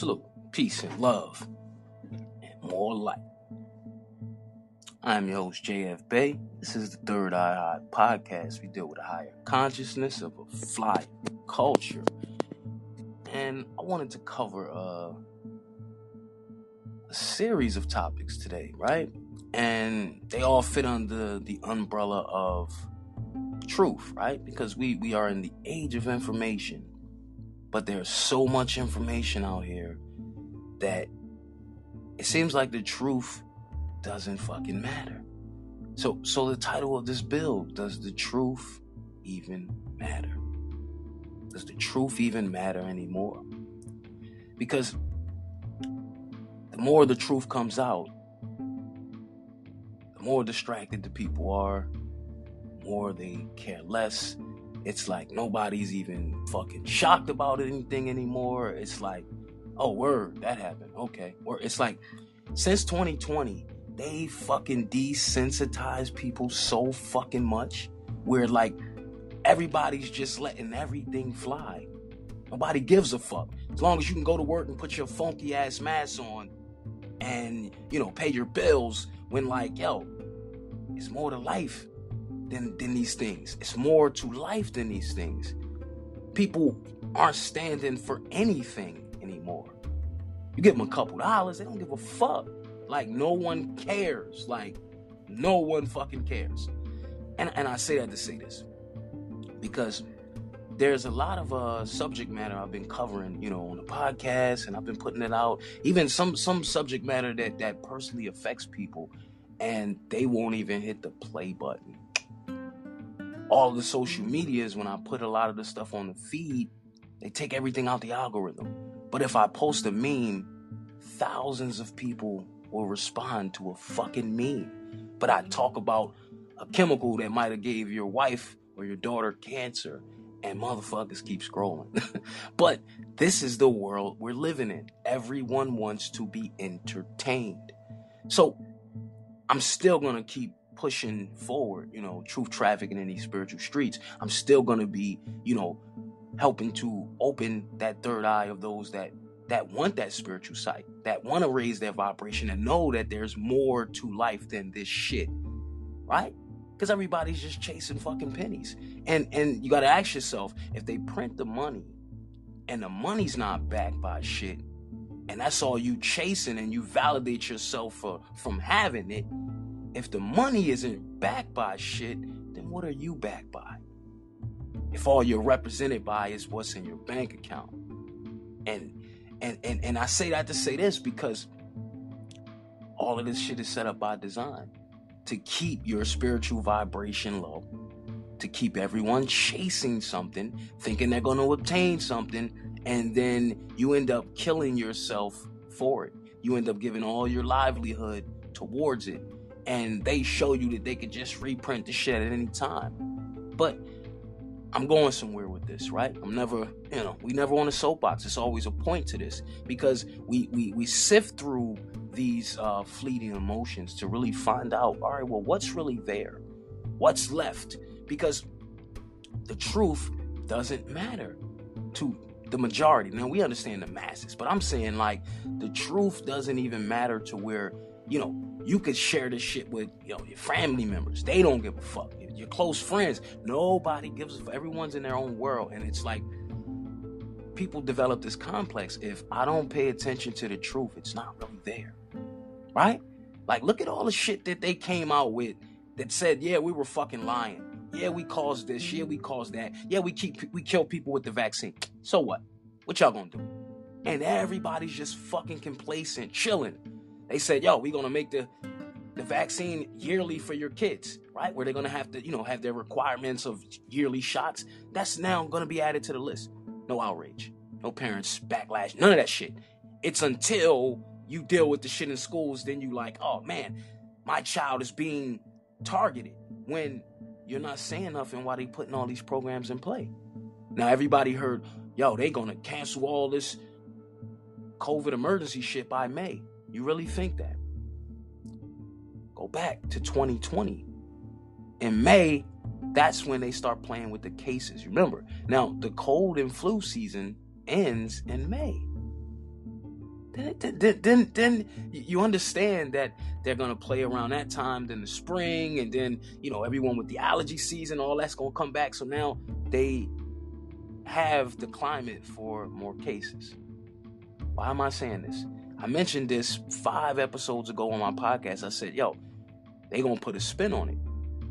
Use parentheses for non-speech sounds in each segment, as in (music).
Salute, peace and love, and more light. I'm your host, JF Bay. This is the Third Eye podcast. We deal with a higher consciousness of a fly culture. And I wanted to cover a, a series of topics today, right? And they all fit under the umbrella of truth, right? Because we, we are in the age of information but there's so much information out here that it seems like the truth doesn't fucking matter. So so the title of this bill, does the truth even matter? Does the truth even matter anymore? Because the more the truth comes out, the more distracted the people are, more they care less it's like nobody's even fucking shocked about anything anymore. It's like, oh, word, that happened. Okay. Or it's like, since 2020, they fucking desensitized people so fucking much where like everybody's just letting everything fly. Nobody gives a fuck. As long as you can go to work and put your funky ass mask on and, you know, pay your bills when like, yo, it's more to life than, than these things. It's more to life than these things. People aren't standing for anything anymore. You give them a couple dollars, they don't give a fuck. Like no one cares. Like no one fucking cares. And and I say that to say this because there's a lot of uh, subject matter I've been covering, you know, on the podcast, and I've been putting it out. Even some some subject matter that that personally affects people, and they won't even hit the play button all the social medias, when I put a lot of the stuff on the feed, they take everything out the algorithm. But if I post a meme, thousands of people will respond to a fucking meme. But I talk about a chemical that might have gave your wife or your daughter cancer and motherfuckers keep scrolling. (laughs) but this is the world we're living in. Everyone wants to be entertained. So I'm still going to keep pushing forward, you know, truth trafficking in these spiritual streets, I'm still going to be, you know, helping to open that third eye of those that that want that spiritual sight, that want to raise their vibration and know that there's more to life than this shit. Right? Because everybody's just chasing fucking pennies. And and you gotta ask yourself, if they print the money and the money's not backed by shit, and that's all you chasing and you validate yourself for from having it, if the money isn't backed by shit, then what are you backed by? If all you're represented by is what's in your bank account. And and and, and I say that to say this because all of this shit is set up by design to keep your spiritual vibration low, to keep everyone chasing something, thinking they're going to obtain something, and then you end up killing yourself for it. You end up giving all your livelihood towards it and they show you that they could just reprint the shit at any time. But I'm going somewhere with this, right? I'm never, you know, we never on a soapbox. It's always a point to this because we we we sift through these uh, fleeting emotions to really find out. All right, well, what's really there? What's left? Because the truth doesn't matter to the majority. Now we understand the masses, but I'm saying like the truth doesn't even matter to where you know you could share this shit with you know your family members. They don't give a fuck. Your close friends, nobody gives a fuck. Everyone's in their own world, and it's like people develop this complex. If I don't pay attention to the truth, it's not really there, right? Like, look at all the shit that they came out with that said, "Yeah, we were fucking lying. Yeah, we caused this. Yeah, we caused that. Yeah, we keep we kill people with the vaccine. So what? What y'all gonna do?" And everybody's just fucking complacent, chilling they said, yo, we're gonna make the the vaccine yearly for your kids, right? Where they're gonna have to, you know, have their requirements of yearly shots. That's now gonna be added to the list. No outrage, no parents backlash, none of that shit. It's until you deal with the shit in schools, then you like, oh man, my child is being targeted when you're not saying nothing while they putting all these programs in play. Now everybody heard, yo, they gonna cancel all this COVID emergency shit by May. You really think that? Go back to 2020. In May, that's when they start playing with the cases. Remember, now the cold and flu season ends in May. then, then, then, then you understand that they're gonna play around that time, then the spring, and then you know everyone with the allergy season, all that's gonna come back. So now they have the climate for more cases. Why am I saying this? I mentioned this five episodes ago on my podcast. I said, yo, they gonna put a spin on it.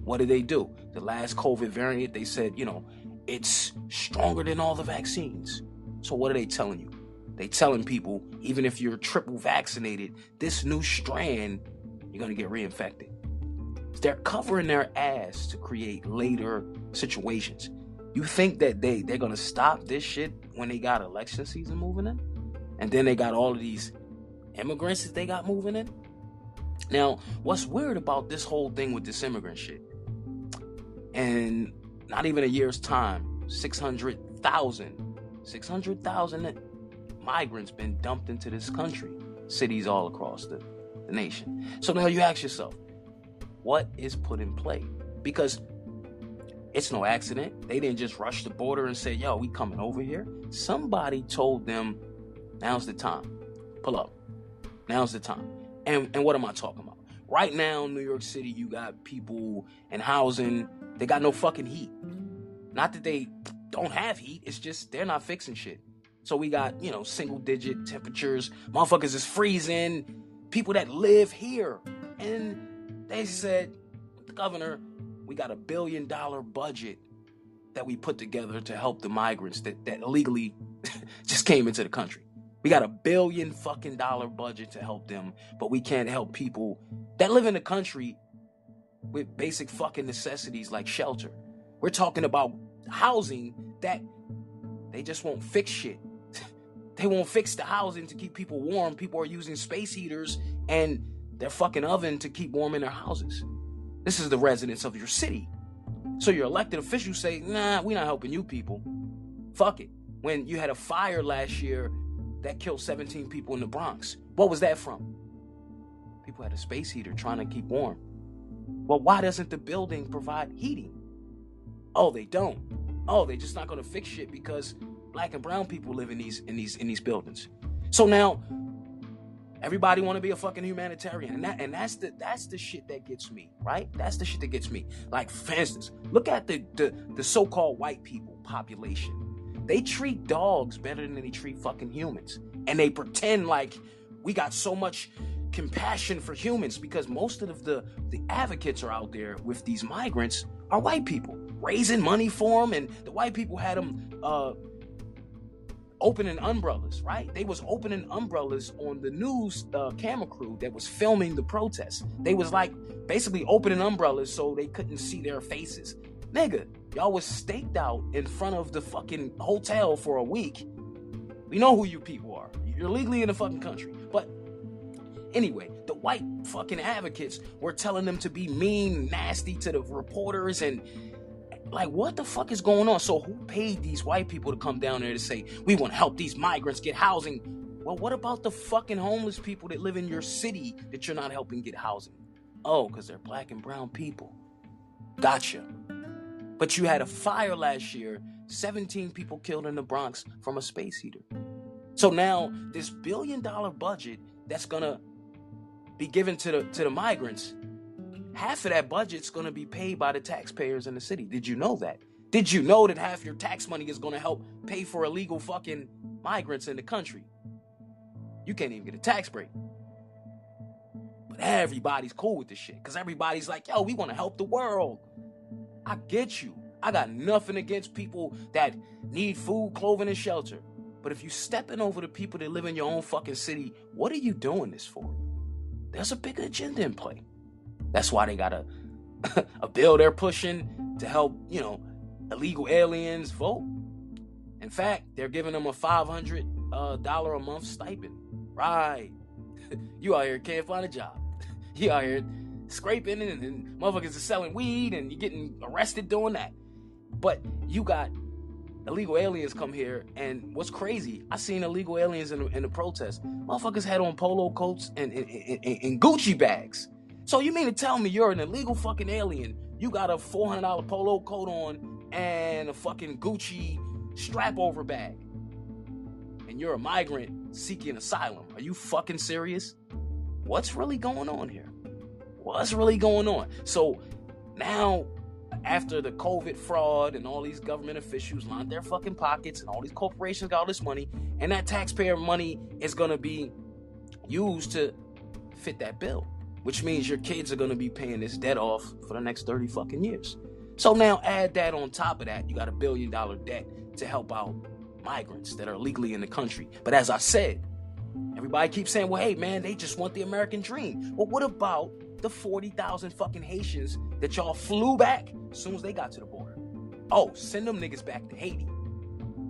What did they do? The last COVID variant, they said, you know, it's stronger than all the vaccines. So what are they telling you? They telling people, even if you're triple vaccinated, this new strand, you're gonna get reinfected. They're covering their ass to create later situations. You think that they they're gonna stop this shit when they got election season moving in, and then they got all of these immigrants that they got moving in. Now, what's weird about this whole thing with this immigrant shit? And not even a year's time, 600,000, 600,000 migrants been dumped into this country, cities all across the, the nation. So now you ask yourself, what is put in play? Because it's no accident. They didn't just rush the border and say, yo, we coming over here. Somebody told them, now's the time. Pull up. Now's the time. And, and what am I talking about? Right now, in New York City, you got people and housing, they got no fucking heat. Not that they don't have heat, it's just they're not fixing shit. So we got, you know, single digit temperatures. Motherfuckers is freezing. People that live here. And they said, the governor, we got a billion dollar budget that we put together to help the migrants that, that illegally (laughs) just came into the country. We got a billion fucking dollar budget to help them, but we can't help people that live in the country with basic fucking necessities like shelter. We're talking about housing that they just won't fix shit. (laughs) they won't fix the housing to keep people warm. People are using space heaters and their fucking oven to keep warm in their houses. This is the residents of your city. So your elected officials say, nah, we're not helping you people. Fuck it. When you had a fire last year that killed 17 people in the Bronx, what was that from? People had a space heater trying to keep warm. Well, why doesn't the building provide heating? Oh, they don't. Oh, they're just not gonna fix shit because black and brown people live in these in these in these buildings. So now Everybody want to be a fucking humanitarian, and that and that's the that's the shit that gets me, right? That's the shit that gets me. Like, for instance, look at the the, the so-called white people population. They treat dogs better than they treat fucking humans, and they pretend like we got so much compassion for humans because most of the the advocates are out there with these migrants are white people raising money for them, and the white people had them uh, opening umbrellas, right? They was opening umbrellas on the news uh, camera crew that was filming the protests. They was like basically opening umbrellas so they couldn't see their faces. Nigga, y'all was staked out in front of the fucking hotel for a week. We know who you people are. You're legally in the fucking country. But anyway, the white fucking advocates were telling them to be mean, nasty to the reporters and like, what the fuck is going on? So, who paid these white people to come down there to say, we want to help these migrants get housing? Well, what about the fucking homeless people that live in your city that you're not helping get housing? Oh, because they're black and brown people. Gotcha. But you had a fire last year, 17 people killed in the Bronx from a space heater. So now, this billion dollar budget that's gonna be given to the to the migrants half of that budget's going to be paid by the taxpayers in the city. Did you know that? Did you know that half your tax money is going to help pay for illegal fucking migrants in the country? You can't even get a tax break. But everybody's cool with this shit because everybody's like, yo, we want to help the world. I get you. I got nothing against people that need food, clothing, and shelter. But if you stepping over the people that live in your own fucking city, what are you doing this for? There's a big agenda in play. That's why they got (laughs) a a bill they're pushing to help, you know, illegal aliens vote. In fact, they're giving them a five hundred uh, dollar a month stipend. Right? (laughs) you out here can't find a job. (laughs) you out here scraping and, and motherfuckers are selling weed and you're getting arrested doing that. But you got illegal aliens come here, and what's crazy, I seen illegal aliens in the, in the protest. Motherfuckers had on polo coats and, and, and, and Gucci bags. So you mean to tell me you're an illegal fucking alien? You got a $400 polo coat on and a fucking Gucci strap over bag. And you're a migrant seeking asylum. Are you fucking serious? What's really going on here? What's really going on? So now, after the COVID fraud and all these government officials lined their fucking pockets and all these corporations got all this money, and that taxpayer money is gonna be used to fit that bill, which means your kids are gonna be paying this debt off for the next 30 fucking years. So now add that on top of that, you got a billion dollar debt to help out migrants that are legally in the country. But as I said, everybody keeps saying, well, hey, man, they just want the American dream. Well, what about the 40,000 fucking Haitians that y'all flew back as soon as they got to the border? Oh, send them niggas back to Haiti.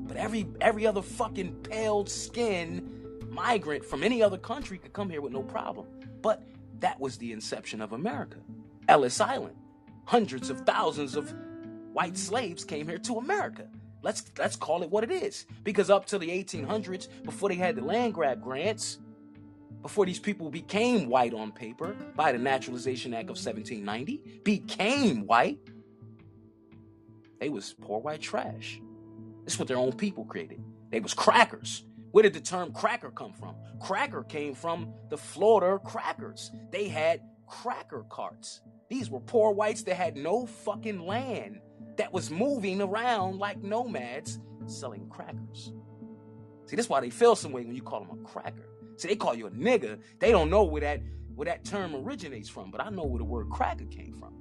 But every every other fucking pale skin migrant from any other country could come here with no problem. But that was the inception of America. Ellis Island. Hundreds of thousands of white slaves came here to America. Let's let's call it what it is. Because up to the 1800s, before they had the land grab grants, before these people became white on paper by the Naturalization Act of 1790, became white, they was poor white trash. This is what their own people created. They was crackers. Where did the term cracker come from? Cracker came from the Florida crackers. They had cracker carts. These were poor whites that had no fucking land that was moving around like nomads selling crackers. See, that's why they feel some way when you call them a cracker. See, they call you a nigga. They don't know where that where that term originates from, but I know where the word cracker came from.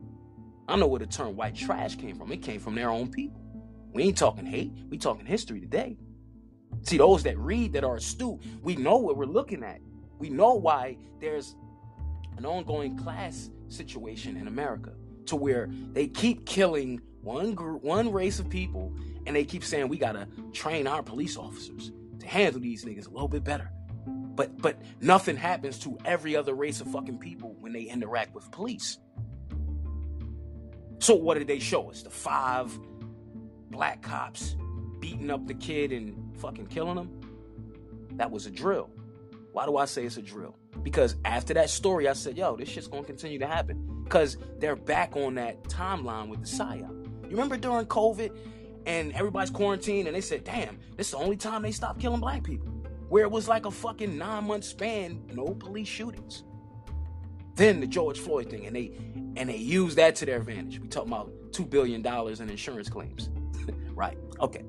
I know where the term white trash came from. It came from their own people. We ain't talking hate. We talking history today. See, those that read that are astute, we know what we're looking at. We know why there's an ongoing class situation in America to where they keep killing one group, one race of people, and they keep saying we gotta train our police officers to handle these niggas a little bit better. But but nothing happens to every other race of fucking people when they interact with police. So what did they show us? The five black cops beating up the kid and fucking killing him? That was a drill. Why do I say it's a drill? Because after that story, I said, yo, this shit's gonna continue to happen. Because they're back on that timeline with the PSYOP. You remember during COVID and everybody's quarantined and they said, damn, this is the only time they stopped killing black people. Where it was like a fucking nine month span, no police shootings. Then the George Floyd thing, and they and they used that to their advantage. We talking about two billion dollars in insurance claims. (laughs) right. Okay.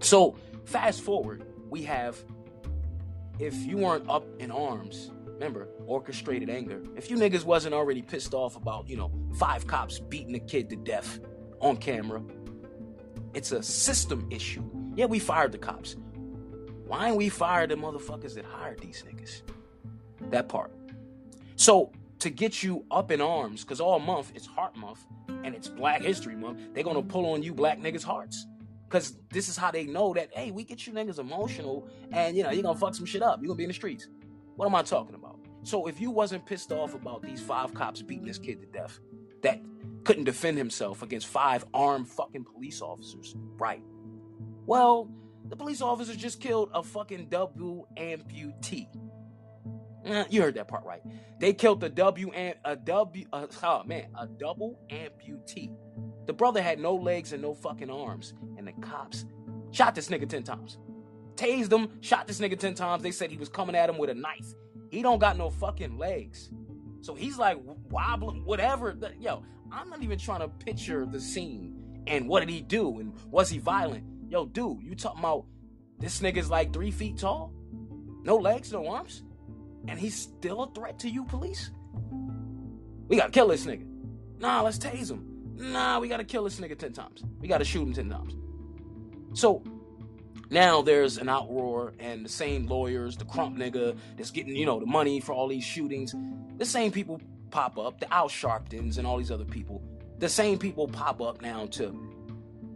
So fast forward, we have if you weren't up in arms, remember, orchestrated anger. If you niggas wasn't already pissed off about, you know, five cops beating a kid to death on camera. It's a system issue. Yeah, we fired the cops. Why ain't we fired the motherfuckers that hired these niggas? That part. So to get you up in arms, because all month it's Heart Month and it's Black History Month, they're gonna pull on you black niggas' hearts. Cause this is how they know that, hey, we get you niggas emotional and you know, you're gonna fuck some shit up. You're gonna be in the streets. What am I talking about? So if you wasn't pissed off about these five cops beating this kid to death, that couldn't defend himself against five armed fucking police officers. Right. Well, the police officers just killed a fucking double amputee. Eh, you heard that part right. They killed a W and a W. Uh, oh man, a double amputee. The brother had no legs and no fucking arms, and the cops shot this nigga ten times. Tased him, shot this nigga ten times. They said he was coming at him with a knife. He don't got no fucking legs. So he's like wobbling, whatever. Yo, I'm not even trying to picture the scene and what did he do and was he violent? Yo, dude, you talking about this nigga's like three feet tall, no legs, no arms, and he's still a threat to you, police? We gotta kill this nigga. Nah, let's tase him. Nah, we gotta kill this nigga 10 times. We gotta shoot him 10 times. So now there's an outroar, and the same lawyers, the Crump nigga that's getting, you know, the money for all these shootings, the same people pop up, the Al Sharptons and all these other people, the same people pop up now to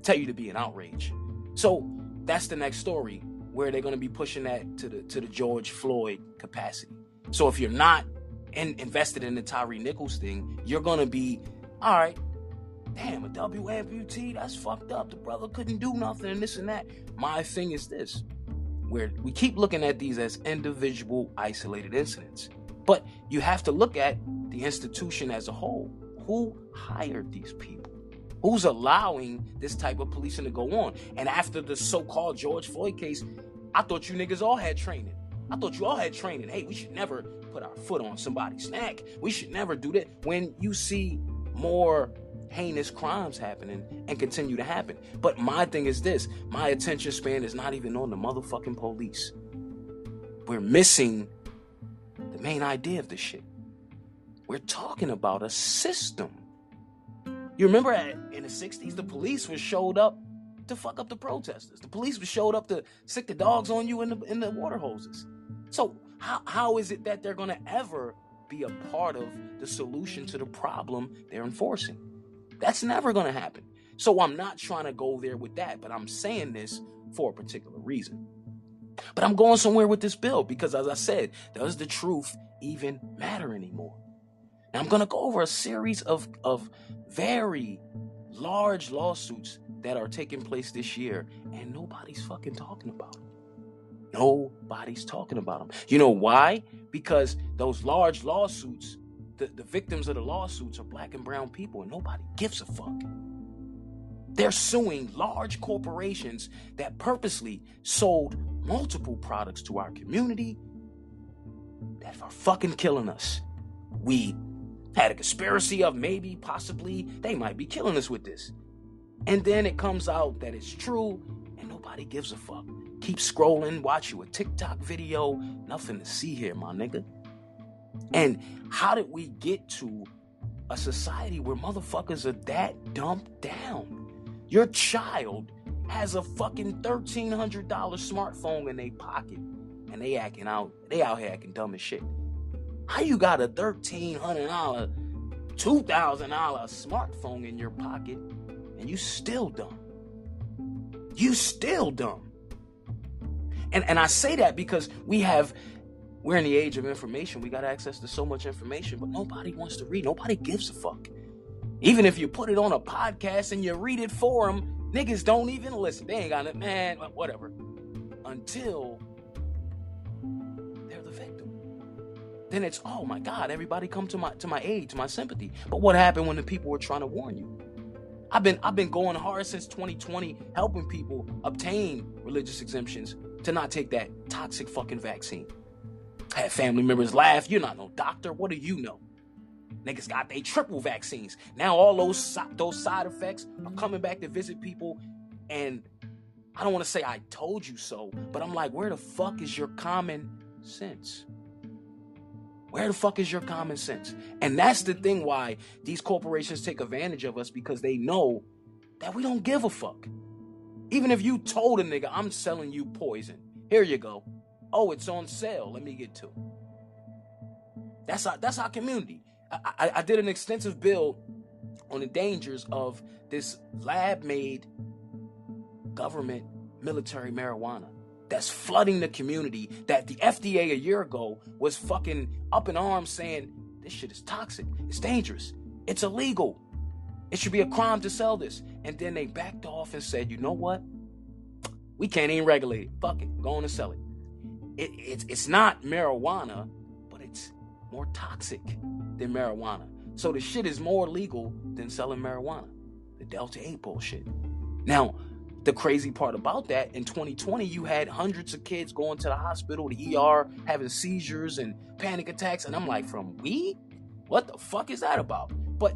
tell you to be an outrage. So that's the next story where they're going to be pushing that to the to the George Floyd capacity. So if you're not in, invested in the Tyre Nichols thing, you're going to be all right. Damn, a W amputee, that's fucked up. The brother couldn't do nothing and this and that. My thing is this where we keep looking at these as individual isolated incidents. But you have to look at the institution as a whole. Who hired these people? Who's allowing this type of policing to go on? And after the so called George Floyd case, I thought you niggas all had training. I thought you all had training. Hey, we should never put our foot on somebody's neck. We should never do that. When you see more heinous crimes happening and continue to happen. But my thing is this my attention span is not even on the motherfucking police. We're missing the main idea of this shit. We're talking about a system. You remember in the 60s, the police was showed up to fuck up the protesters. The police was showed up to sick the dogs on you in the in the water hoses. So how how is it that they're gonna ever be a part of the solution to the problem they're enforcing? That's never gonna happen. So I'm not trying to go there with that, but I'm saying this for a particular reason. But I'm going somewhere with this bill because, as I said, does the truth even matter anymore? And I'm going to go over a series of, of very large lawsuits that are taking place this year, and nobody's fucking talking about them. Nobody's talking about them. You know why? Because those large lawsuits, the, the victims of the lawsuits are black and brown people, and nobody gives a fuck. They're suing large corporations that purposely sold multiple products to our community that are fucking killing us. We had a conspiracy of maybe, possibly, they might be killing us with this. And then it comes out that it's true and nobody gives a fuck. Keep scrolling, watch you a TikTok video, nothing to see here, my nigga. And how did we get to a society where motherfuckers are that dumped down? Your child has a fucking $1,300 smartphone in their pocket and they acting out, they out here acting dumb as shit. How you got a $1,300, $2,000 smartphone in your pocket and you still dumb? You still dumb. And, and I say that because we have we're in the age of information. We got access to so much information, but nobody wants to read. Nobody gives a fuck. Even if you put it on a podcast and you read it for them, niggas don't even listen. They ain't got it, man, whatever. Until Then it's, oh my God, everybody come to my to my aid, to my sympathy. But what happened when the people were trying to warn you? I've been I've been going hard since 2020, helping people obtain religious exemptions to not take that toxic fucking vaccine. Had family members laugh, you're not no doctor. What do you know? Niggas got they triple vaccines. Now all those those side effects are coming back to visit people, and I don't want to say I told you so, but I'm like, where the fuck is your common sense? Where the fuck is your common sense? And that's the thing why these corporations take advantage of us because they know that we don't give a fuck. Even if you told a nigga, I'm selling you poison, here you go. Oh, it's on sale. Let me get two. That's our that's our community. I, I did an extensive build on the dangers of this lab made government military marijuana that's flooding the community that the FDA a year ago was fucking up in arms saying this shit is toxic, it's dangerous, it's illegal, it should be a crime to sell this. And then they backed off and said, you know what? We can't even regulate it. Fuck it, go on and sell it. it it's, it's not marijuana, but it's more toxic than marijuana. So the shit is more legal than selling marijuana. The Delta 8 bullshit. Now, the crazy part about that, in 2020, you had hundreds of kids going to the hospital, the ER, having seizures and panic attacks. And I'm like, from weed? What the fuck is that about? But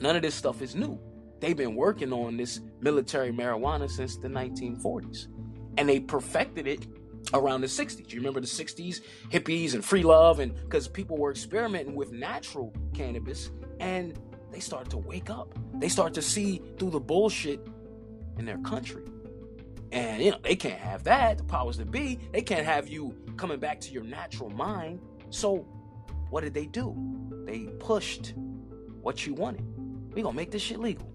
none of this stuff is new. They've been working on this military marijuana since the 1940s. And they perfected it around the 60s. You remember the 60s, hippies and free love, and because people were experimenting with natural cannabis and they started to wake up. They started to see through the bullshit in their country. And you know, they can't have that. The powers that be, they can't have you coming back to your natural mind. So what did they do? They pushed what you wanted. We gonna make this shit legal.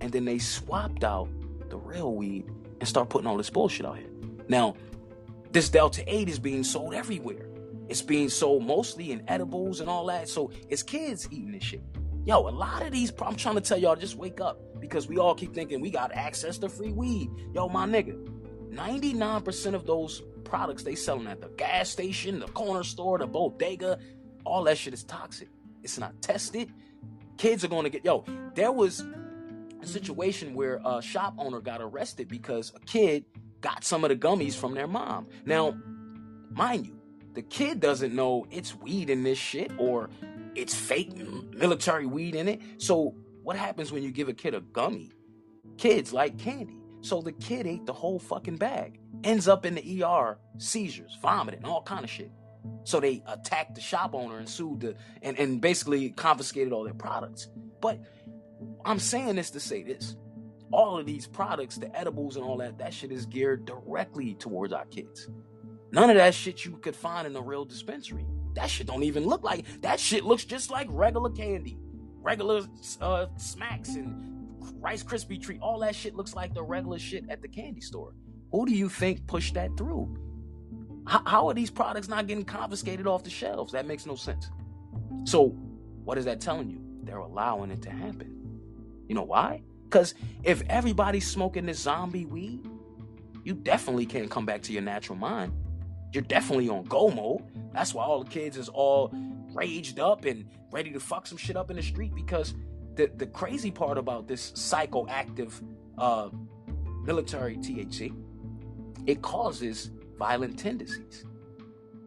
And then they swapped out the real weed and start putting all this bullshit out here. Now, this Delta 8 is being sold everywhere. It's being sold mostly in edibles and all that. So it's kids eating this shit. Yo, a lot of these, I'm trying to tell y'all, just wake up because we all keep thinking we got access to free weed. Yo, my nigga, 99% of those products they selling at the gas station, the corner store, the bodega, all that shit is toxic. It's not tested. Kids are going to get, yo, there was a situation where a shop owner got arrested because a kid got some of the gummies from their mom. Now, mind you, the kid doesn't know it's weed in this shit or it's fake military weed in it. So what happens when you give a kid a gummy? Kids like candy. So the kid ate the whole fucking bag. Ends up in the ER, seizures, vomiting, all kind of shit. So they attacked the shop owner and sued the and, and basically confiscated all their products. But I'm saying this to say this. All of these products, the edibles and all that, that shit is geared directly towards our kids. None of that shit you could find in a real dispensary. That shit don't even look like that shit looks just like regular candy. Regular uh, smacks and Rice Krispie treat, all that shit looks like the regular shit at the candy store. Who do you think pushed that through? How, how are these products not getting confiscated off the shelves? That makes no sense. So, what is that telling you? They're allowing it to happen. You know why? Because if everybody's smoking this zombie weed, you definitely can't come back to your natural mind. You're definitely on go mode. That's why all the kids is all raged up and ready to fuck some shit up in the street because the, the crazy part about this psychoactive uh, military THC, it causes violent tendencies.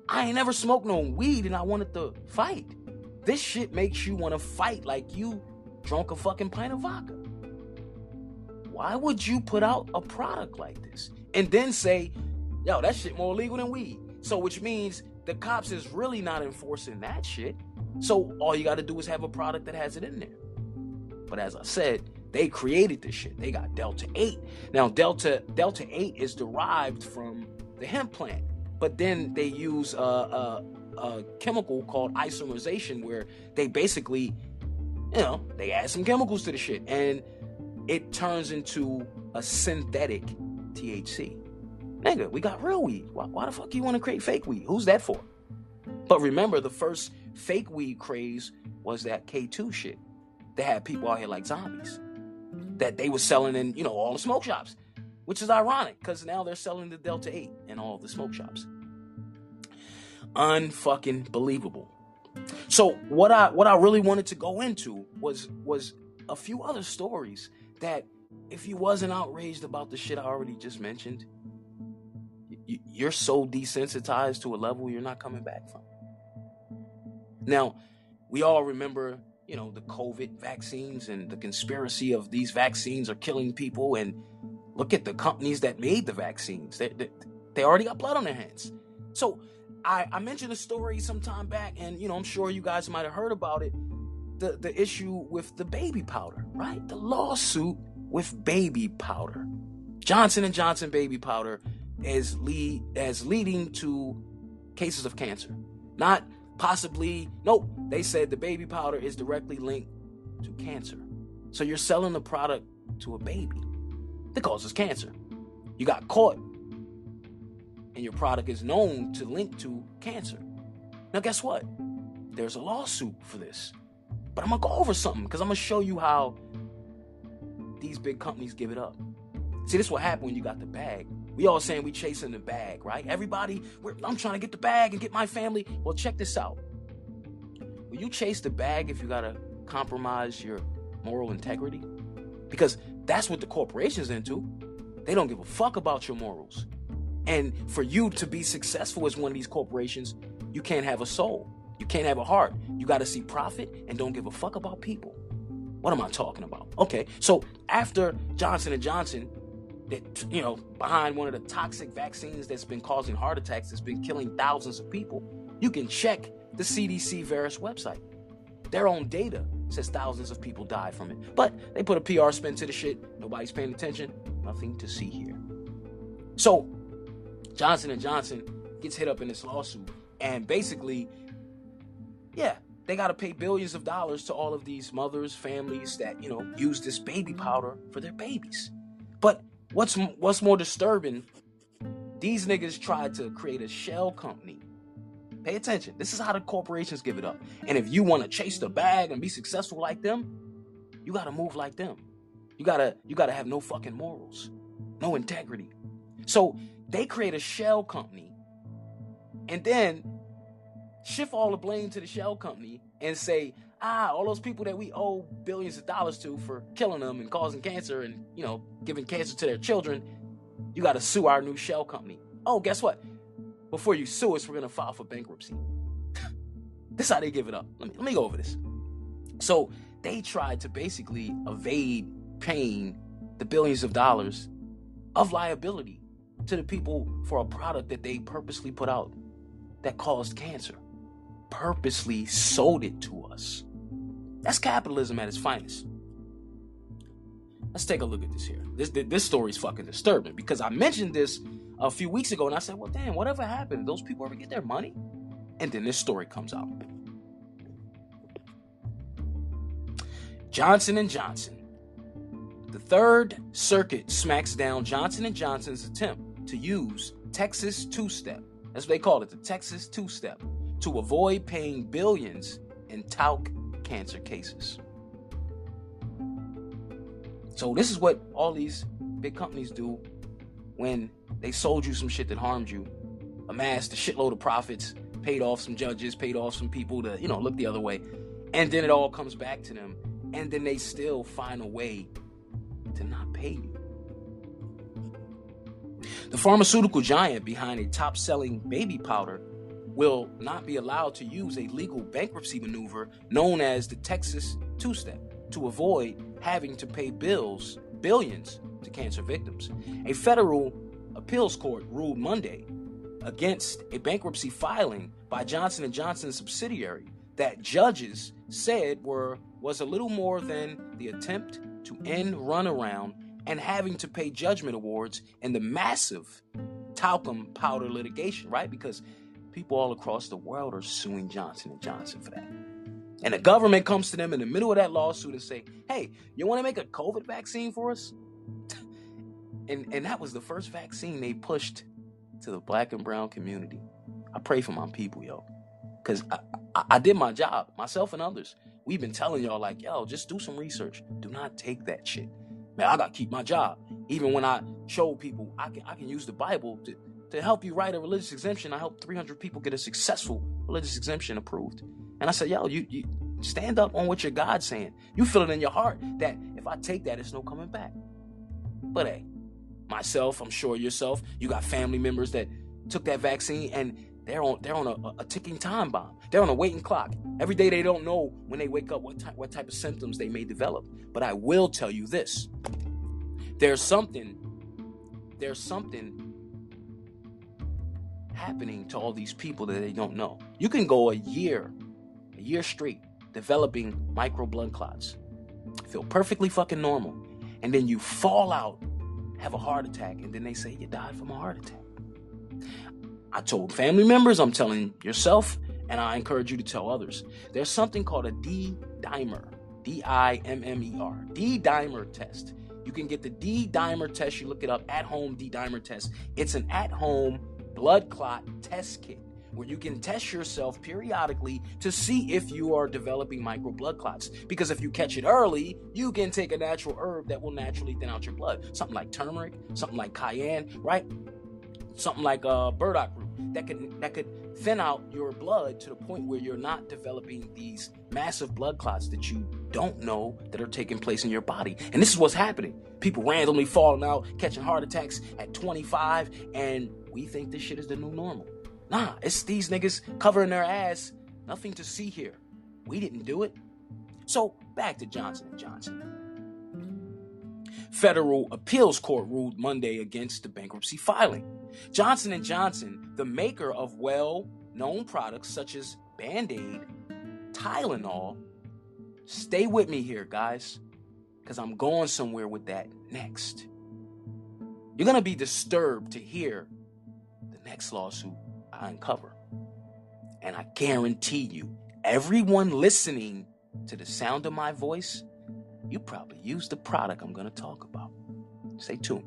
I ain't never smoked no weed and I wanted to fight. This shit makes you want to fight like you drunk a fucking pint of vodka. Why would you put out a product like this and then say, yo, that shit more legal than weed? So, which means the cops is really not enforcing that shit. So, all you got to do is have a product that has it in there. But as I said, they created this shit. They got Delta 8. Now, Delta Delta 8 is derived from the hemp plant, but then they use a, a, a chemical called isomerization where they basically, you know, they add some chemicals to the shit and it turns into a synthetic THC. Nigga, we got real weed. Why, why the fuck you want to create fake weed? Who's that for? But remember, the first fake weed craze was that K2 shit. They had people out here like zombies that they were selling in, you know, all the smoke shops, which is ironic because now they're selling the Delta 8 in all the smoke shops. Unfucking believable. So what I what I really wanted to go into was was a few other stories that if you wasn't outraged about the shit I already just mentioned, you're so desensitized to a level you're not coming back from. Now, we all remember you know, the COVID vaccines and the conspiracy of these vaccines are killing people. And look at the companies that made the vaccines. They, they, they already got blood on their hands. So I, I mentioned a story some time back, and you know, I'm sure you guys might have heard about it. The the issue with the baby powder, right? The lawsuit with baby powder. Johnson and Johnson baby powder is lead as leading to cases of cancer. Not possibly, nope, they said the baby powder is directly linked to cancer. So you're selling the product to a baby that causes cancer. You got caught, and your product is known to link to cancer. Now, guess what? There's a lawsuit for this. But I'm gonna go over something because I'm gonna show you how these big companies give it up. See, this is what happened when you got the bag. We all saying we chasing the bag, right? Everybody, I'm trying to get the bag and get my family. Well, check this out. Will you chase the bag if you gotta compromise your moral integrity? Because that's what the corporation's into. They don't give a fuck about your morals. And for you to be successful as one of these corporations, you can't have a soul. You can't have a heart. You got to see profit and don't give a fuck about people. What am I talking about? Okay, so after Johnson and Johnson that you know behind one of the toxic vaccines that's been causing heart attacks that's been killing thousands of people you can check the cdc VAERS website. Their own data says thousands of people died from it. But they put a pr spin to the shit. Nobody's paying attention. Nothing to see here. So johnson and johnson gets hit up in this lawsuit. And basically yeah they got to pay billions of dollars to all of these mothers families that you know use this baby powder for their babies. But What's what's more disturbing? These niggas tried to create a shell company. Pay attention. This is how the corporations give it up. And if you want to chase the bag and be successful like them, you got to move like them. You got to you got to have no fucking morals, no integrity. So they create a shell company and then shift all the blame to the shell company and say, ah, all those people that we owe billions of dollars to for killing them and causing cancer and, you know, giving cancer to their children, you got to sue our new shell company. Oh, guess what? before you sue us, we're gonna file for bankruptcy. (laughs) this is how they give it up. Let me let me go over this. So they tried to basically evade paying the billions of dollars of liability to the people for a product that they purposely put out that caused cancer. Purposely sold it to us. That's capitalism at its finest. Let's take a look at this here. This this story is fucking disturbing because I mentioned this a few weeks ago and I said, "Well, damn, whatever happened? Those people ever get their money?" And then this story comes out. Johnson and Johnson. The Third Circuit smacks down Johnson and Johnson's attempt to use Texas two-step. That's what they call it, the Texas two-step, to avoid paying billions in talc cancer cases. So this is what all these big companies do when they sold you some shit that harmed you, amassed a shitload of profits, paid off some judges, paid off some people to, you know, look the other way. And then it all comes back to them. And then they still find a way to not pay you. The pharmaceutical giant behind a top selling baby powder will not be allowed to use a legal bankruptcy maneuver known as the Texas two step to avoid having to pay bills, billions, to cancer victims. A federal appeals court ruled Monday against a bankruptcy filing by Johnson & Johnson's subsidiary that judges said were was a little more than the attempt to end runaround and having to pay judgment awards in the massive talcum powder litigation, right? Because people all across the world are suing Johnson & Johnson for that. And the government comes to them in the middle of that lawsuit and say, "Hey, you want to make a COVID vaccine for us?" (laughs) and and that was the first vaccine they pushed to the black and brown community. I pray for my people, yo, because I, I, I did my job, myself and others. We've been telling y'all like, yo, just do some research. Do not take that shit. Man, I gotta keep my job. Even when I show people I can I can use the Bible to, to help you write a religious exemption. I helped 300 people get a successful religious exemption approved. And I said, yo, you, you stand up on what your God's saying. You feel it in your heart that if I take that, it's no coming back. But hey, myself, I'm sure yourself, you got family members that took that vaccine and they're on they're on a, a ticking time bomb. They're on a waiting clock. Every day they don't know when they wake up what type what type of symptoms they may develop. But I will tell you this. There's something there's something happening to all these people that they don't know. You can go a year, a year straight, developing micro blood clots, feel perfectly fucking normal, and then you fall out, have a heart attack, and then they say you died from a heart attack. I told family members, I'm telling yourself, and I encourage you to tell others. There's something called a D dimer, D I M M E R, D dimer test. You can get the D dimer test. You look it up at home D dimer test. It's an at home blood clot test kit where you can test yourself periodically to see if you are developing micro blood clots. Because if you catch it early, you can take a natural herb that will naturally thin out your blood. Something like turmeric, something like cayenne, right? Something like uh, burdock root that could that could thin out your blood to the point where you're not developing these massive blood clots that you don't know that are taking place in your body. And this is what's happening. People randomly falling out, catching heart attacks at 25, and we think this shit is the new normal. Nah, it's these niggas covering their ass. Nothing to see here. We didn't do it. So back to Johnson and Johnson. Federal appeals court ruled Monday against the bankruptcy filing. Johnson and Johnson, the maker of well-known products such as Band-Aid, Tylenol, stay with me here, guys, cuz I'm going somewhere with that next. You're going to be disturbed to hear next lawsuit I uncover. And I guarantee you, everyone listening to the sound of my voice, you probably use the product I'm going to talk about. Stay tuned.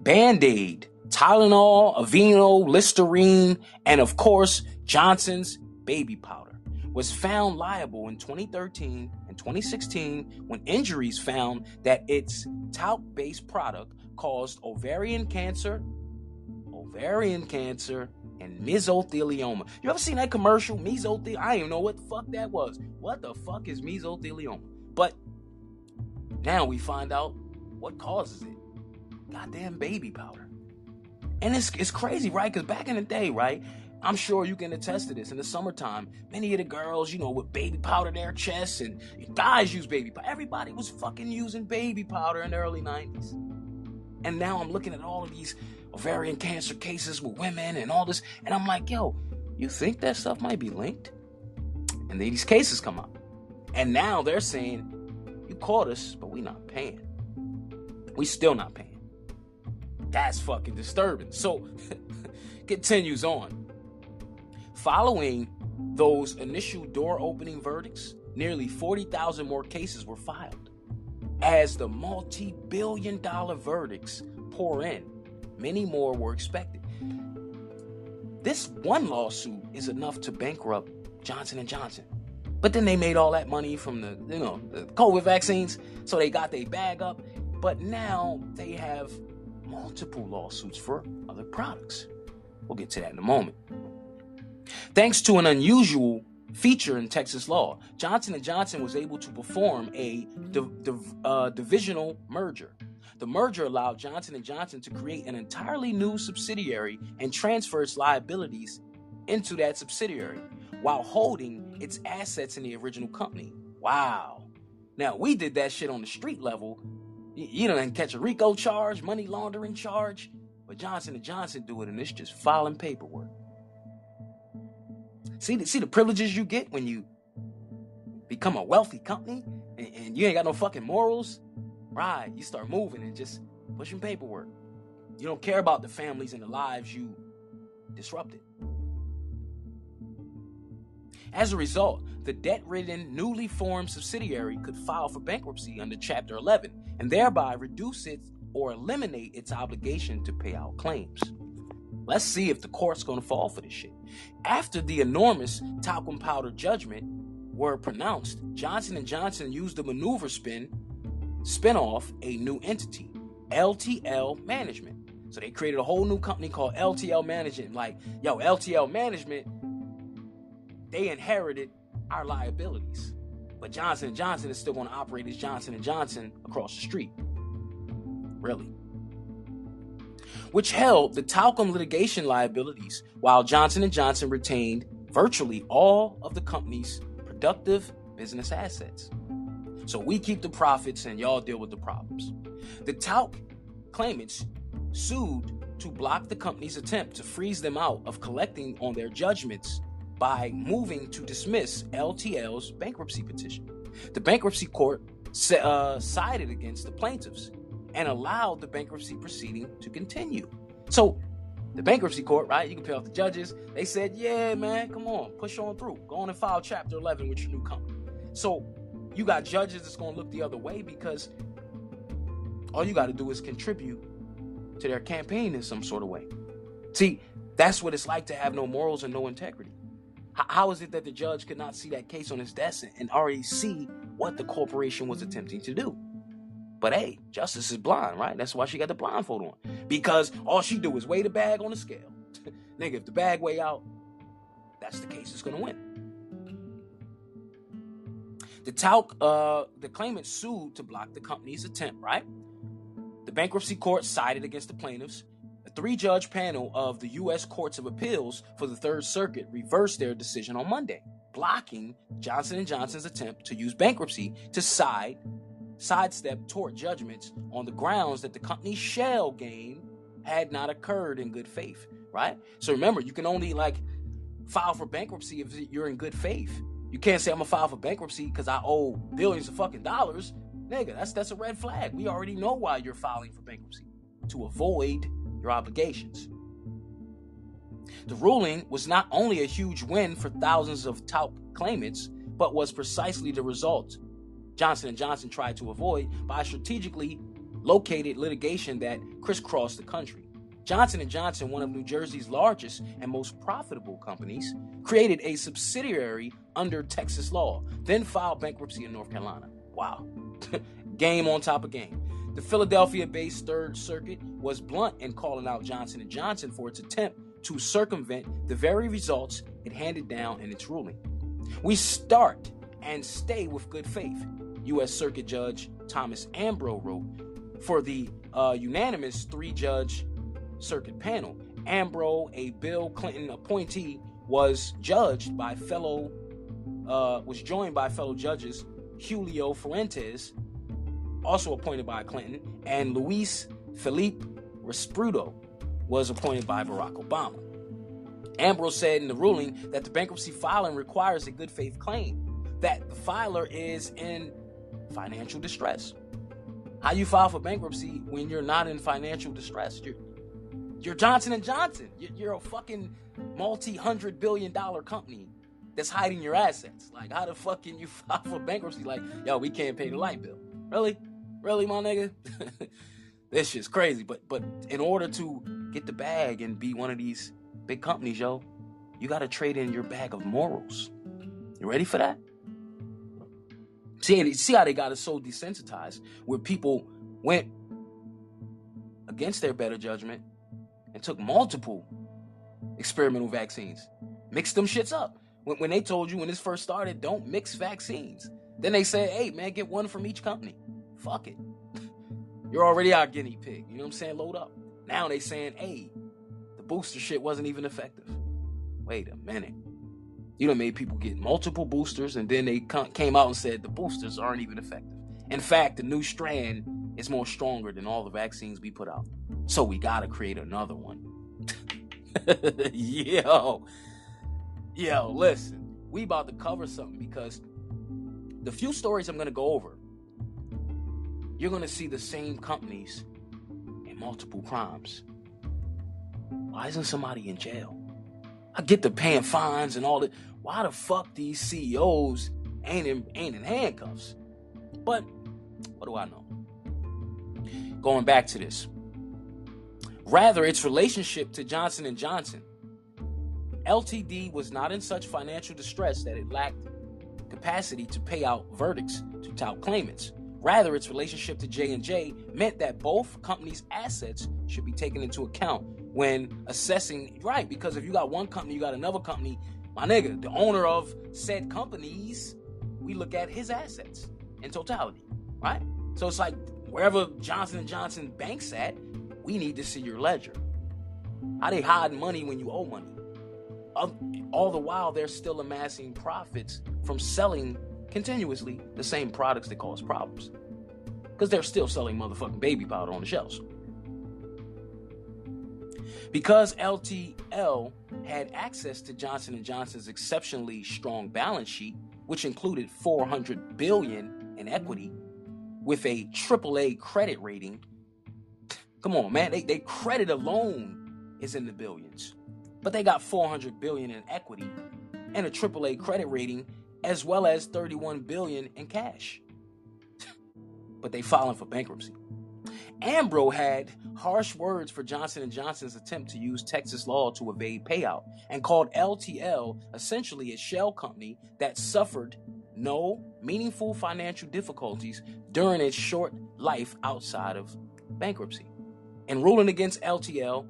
Band Aid, Tylenol, Aveeno, Listerine, and of course, Johnson's baby powder was found liable in 2013 and 2016 when injuries found that its talc based product caused ovarian cancer, ovarian cancer, and mesothelioma. You ever seen that commercial? Mesothelioma? I don't even know what the fuck that was. What the fuck is mesothelioma? But now we find out what causes it. Goddamn baby powder. And it's it's crazy, right? Because back in the day, right? I'm sure you can attest to this. In the summertime, many of the girls, you know, with baby powder in their chests, and guys use baby powder. Everybody was fucking using baby powder in the early 90s. And now I'm looking at all of these ovarian cancer cases with women and all this, and I'm like, yo, you think that stuff might be linked? And these cases come up. And now they're saying, you caught us, but we not paying. We still not paying. That's fucking disturbing. So (laughs) continues on. Following those initial door opening verdicts, nearly 40,000 more cases were filed. As the multi billion dollar verdicts pour in, many more were expected. This one lawsuit is enough to bankrupt Johnson & Johnson. But then they made all that money from the, you know, the COVID vaccines, so they got their bag up. But now they have multiple lawsuits for other products. We'll get to that in a moment. Thanks to an unusual feature in Texas law, Johnson & Johnson was able to perform a div- div- uh, divisional merger. The merger allowed Johnson & Johnson to create an entirely new subsidiary and transfer its liabilities into that subsidiary while holding its assets in the original company. Wow. Now, we did that shit on the street level. You, don't catch a RICO charge, money laundering charge, but Johnson & Johnson do it and it's just filing paperwork. See the, see the privileges you get when you become a wealthy company and, and you ain't got no fucking morals. Right, you start moving and just pushing paperwork. You don't care about the families and the lives you disrupted. As a result, the debt ridden, newly formed subsidiary could file for bankruptcy under Chapter 11 and thereby reduce it or eliminate its obligation to pay out claims. Let's see if the court's to fall for this shit. After the enormous talcum powder judgment were pronounced, Johnson & Johnson used the maneuver spin spin off a new entity, LTL Management. So they created a whole new company called LTL Management. Like, yo, LTL Management, they inherited our liabilities. But Johnson & Johnson is still going to operate as Johnson & Johnson across the street. Really which held the talcum litigation liabilities, while Johnson & Johnson retained virtually all of the company's productive business assets. So we keep the profits and y'all deal with the problems. The talc claimants sued to block the company's attempt to freeze them out of collecting on their judgments by moving to dismiss LTL's bankruptcy petition. The bankruptcy court uh, sided against the plaintiffs and allowed the bankruptcy proceeding to continue. So, the bankruptcy court, right? You can pay off the judges. They said, yeah, man, come on, push on through. Go on and file chapter 11 with your new company. So, you got judges that's going to look the other way because all you got to do is contribute to their campaign in some sort of way. See, that's what it's like to have no morals and no integrity. how is it that the judge could not see that case on his desk and already see what the corporation was attempting to do? But hey, justice is blind, right? That's why she got the blindfold on. Because all she do is weigh the bag on the scale. (laughs) Nigga, if the bag weigh out, that's the case that's gonna win. The talc, uh, the claimant sued to block the company's attempt, right? The bankruptcy court sided against the plaintiffs. A three-judge panel of the U.S. Courts of Appeals for the Third Circuit reversed their decision on Monday, blocking Johnson & Johnson's attempt to use bankruptcy to side sidestep tort judgments on the grounds that the company's shell game had not occurred in good faith, right? So remember, you can only like file for bankruptcy if you're in good faith. You can't say I'm gonna file for bankruptcy because I owe billions of fucking dollars. Nigga, that's that's a red flag. We already know why you're filing for bankruptcy. To avoid your obligations. The ruling was not only a huge win for thousands of talc claimants, but was precisely the result Johnson & Johnson tried to avoid by strategically located litigation that crisscrossed the country. Johnson & Johnson, one of New Jersey's largest and most profitable companies, created a subsidiary under Texas law, then filed bankruptcy in North Carolina. Wow. (laughs) game on top of game. The Philadelphia-based 3rd Circuit was blunt in calling out Johnson & Johnson for its attempt to circumvent the very results it handed down in its ruling. We start and stay with good faith. U.S. Circuit Judge Thomas Ambro wrote for the uh, unanimous three judge Circuit panel. Ambro, a Bill Clinton appointee, was judged by fellow, uh, was joined by fellow judges Julio Fuentes, also appointed by Clinton, and Luis Felipe Restrepo was appointed by Barack Obama. Ambrose said in the ruling that the bankruptcy filing requires a good faith claim that the filer is in financial distress. How you file for bankruptcy when you're not in financial distress? You're, you're Johnson and Johnson. You're, a fucking multi-hundred billion dollar company that's hiding your assets. Like, how the fuck can you (laughs) file for bankruptcy? Like, yo, we can't pay the light bill. Really? Really, my nigga? (laughs) this shit's crazy. But but in order to get the bag and be one of these big companies, yo, you gotta trade in your bag of morals. You ready for that? See, see how they got us so desensitized, where people went against their better judgment and took multiple experimental vaccines, mixed them shits up. When, when they told you when this first started, don't mix vaccines. Then they said, hey, man, get one from each company. Fuck it. (laughs) You're already our guinea pig. You know what I'm saying? Load up. Now they saying, hey, the booster shit wasn't even effective. Wait a minute. You know, made people get multiple boosters, and then they came out and said the boosters aren't even effective. In fact, the new strand is more stronger than all the vaccines we put out. So we gotta create another one. (laughs) yo, yo, listen, we about to cover something because the few stories I'm gonna go over, you're gonna see the same companies in multiple crimes. Why isn't somebody in jail? I get the paying fines and all that why the fuck these CEOs ain't in, ain't in handcuffs? But what do I know? Going back to this. Rather, its relationship to Johnson Johnson. LTD was not in such financial distress that it lacked capacity to pay out verdicts to talc claimants. Rather, its relationship to J&J meant that both companies' assets should be taken into account when assessing right because if you got one company, you got another company, my nigga, the owner of said companies, we look at his assets in totality, right? So it's like wherever Johnson Johnson banks at, we need to see your ledger. How they hide money when you owe money? All the while, they're still amassing profits from selling continuously the same products that cause problems. Because they're still selling motherfucking baby powder on the shelves. Because LTL had access to Johnson & Johnson's exceptionally strong balance sheet, which included 400 billion in equity with a AAA credit rating. Come on, man, they, mm-hmm. they credit alone is in the billions. But they got 400 billion in equity and a AAA credit rating as well as 31 billion in cash. (laughs) but they filing for bankruptcy. Ambro had harsh words for Johnson & Johnson's attempt to use Texas law to evade payout and called LTL essentially a shell company that suffered no meaningful financial difficulties during its short life outside of bankruptcy. In ruling against LTL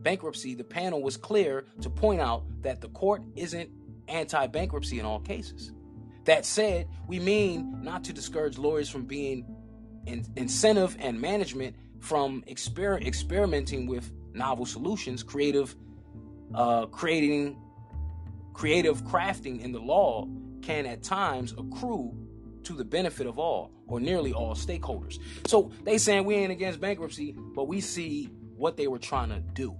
bankruptcy, the panel was clear to point out that the court isn't anti-bankruptcy in all cases. That said, we mean not to discourage lawyers from being in, incentive and management from exper- experimenting with novel solutions, creative, uh, creating, creative crafting in the law can at times accrue to the benefit of all or nearly all stakeholders. So they saying we ain't against bankruptcy, but we see what they were trying to do.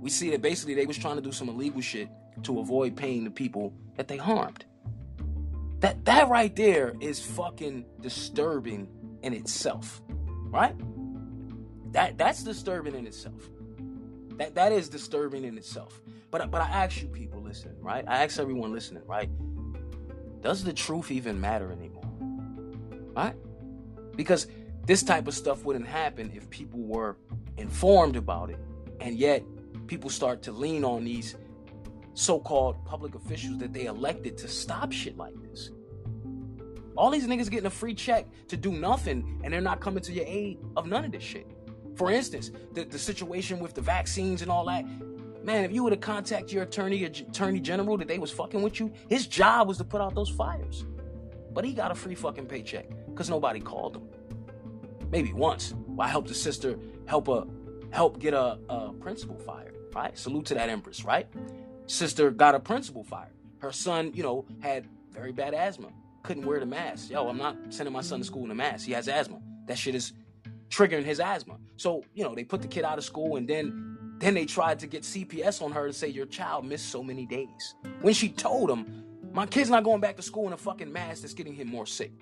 We see that basically they was trying to do some illegal shit to avoid paying the people that they harmed. That that right there is fucking disturbing in itself, right? That that's disturbing in itself. That that is disturbing in itself. But but I ask you people listen, right? I ask everyone listening, right? Does the truth even matter anymore? Right? Because this type of stuff wouldn't happen if people were informed about it. And yet people start to lean on these so-called public officials that they elected to stop shit like this. All these niggas getting a free check to do nothing, and they're not coming to your aid of none of this shit. For instance, the, the situation with the vaccines and all that. Man, if you were to contact your attorney, attorney general that they was fucking with you, his job was to put out those fires. But he got a free fucking paycheck because nobody called him. Maybe once. Well, I helped a sister help a helped get a, a principal fired, right? Salute to that empress, right? Sister got a principal fired. Her son, you know, had very bad asthma. Couldn't wear the mask. Yo, I'm not sending my son to school in a mask. He has asthma. That shit is triggering his asthma. So, you know, they put the kid out of school and then then they tried to get CPS on her to say your child missed so many days. When she told them, my kid's not going back to school in a fucking mask that's getting him more sick.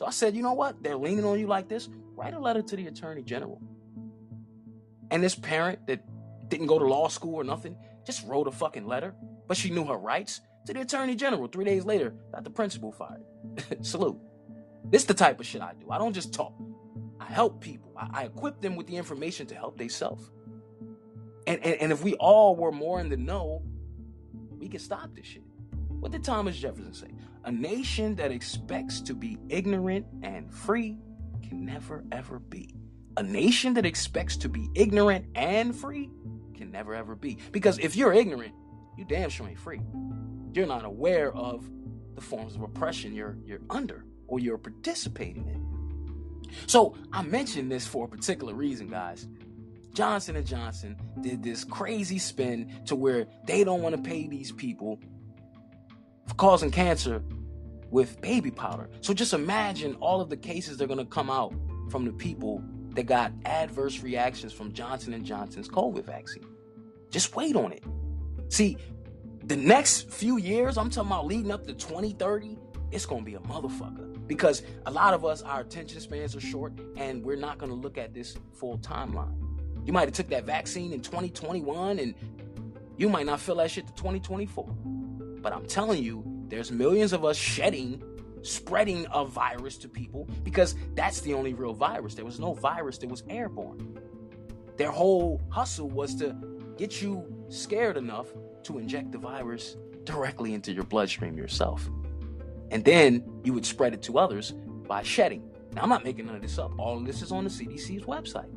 So I said, you know what? They're leaning on you like this. Write a letter to the attorney general. And this parent that didn't go to law school or nothing just wrote a fucking letter, but she knew her rights to the attorney general. Three days later, got the principal fired. (laughs) Salute. This is the type of shit I do. I don't just talk. I help people. I, I equip them with the information to help themselves. And, and, and if we all were more in the know, we could stop this shit. What did Thomas Jefferson say? A nation that expects to be ignorant and free can never ever be. A nation that expects to be ignorant and free can never ever be. Because if you're ignorant, you damn sure ain't free. You're not aware of the forms of oppression you're you're under or you're participating in. So I mentioned this for a particular reason, guys. Johnson and Johnson did this crazy spin to where they don't want to pay these people causing cancer with baby powder. So just imagine all of the cases that are going to come out from the people that got adverse reactions from Johnson and Johnson's COVID vaccine. Just wait on it. See, the next few years, I'm talking about leading up to 2030, it's going to be a motherfucker because a lot of us our attention spans are short and we're not going to look at this full timeline. You might have took that vaccine in 2021 and you might not feel that shit to 2024. But I'm telling you, there's millions of us shedding, spreading a virus to people because that's the only real virus. There was no virus that was airborne. Their whole hustle was to get you scared enough to inject the virus directly into your bloodstream yourself. And then you would spread it to others by shedding. Now, I'm not making none of this up. All of this is on the CDC's website.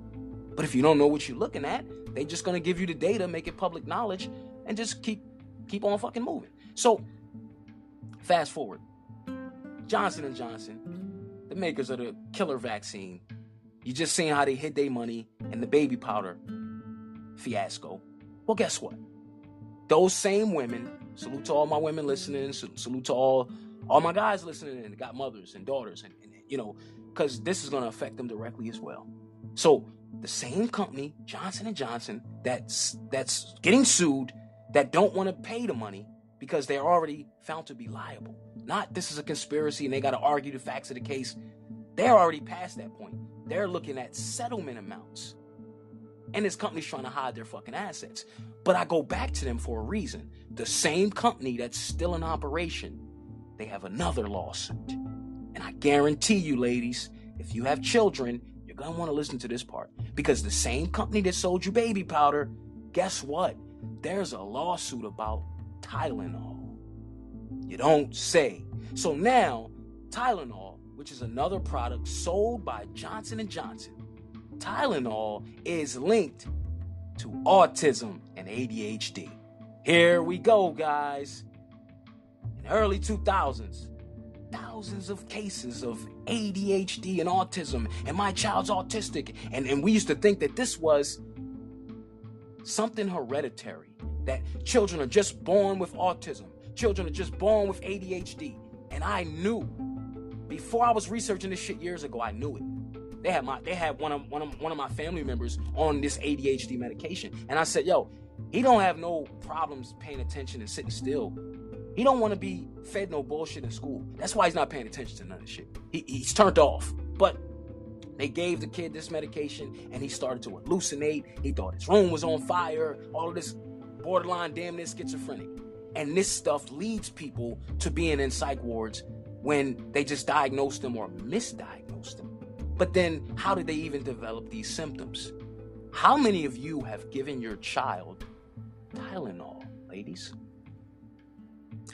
But if you don't know what you're looking at, they're just gonna give you the data, make it public knowledge, and just keep keep on fucking moving. So, fast forward. Johnson and Johnson, the makers of the killer vaccine, you just seen how they hid their money in the baby powder fiasco. Well, guess what? Those same women, salute to all my women listening, salute to all all my guys listening and got mothers and daughters and, and you know, because this is gonna affect them directly as well. So the same company, Johnson and Johnson, that's that's getting sued, that don't want to pay the money because they're already found to be liable. Not this is a conspiracy and they got to argue the facts of the case. They're already past that point. They're looking at settlement amounts. And this company's trying to hide their fucking assets. But I go back to them for a reason. The same company that's still in operation, they have another lawsuit. And I guarantee you, ladies, if you have children you're gonna want to listen to this part because the same company that sold you baby powder, guess what? There's a lawsuit about Tylenol. You don't say. So now, Tylenol, which is another product sold by Johnson Johnson, Tylenol is linked to autism and ADHD. Here we go, guys. In early 2000s, thousands of cases of ADHD and autism, and my child's autistic. And, and we used to think that this was something hereditary, that children are just born with autism, children are just born with ADHD. And I knew before I was researching this shit years ago, I knew it. They had my they had one of one of one of my family members on this ADHD medication. And I said, yo, he don't have no problems paying attention and sitting still he don't want to be fed no bullshit in school. That's why he's not paying attention to none of this shit. He, he's turned off. But they gave the kid this medication and he started to hallucinate. He thought his room was on fire. All of this borderline damn near schizophrenic. And this stuff leads people to being in psych wards when they just diagnose them or misdiagnose them. But then, how did they even develop these symptoms? How many of you have given your child Tylenol, ladies?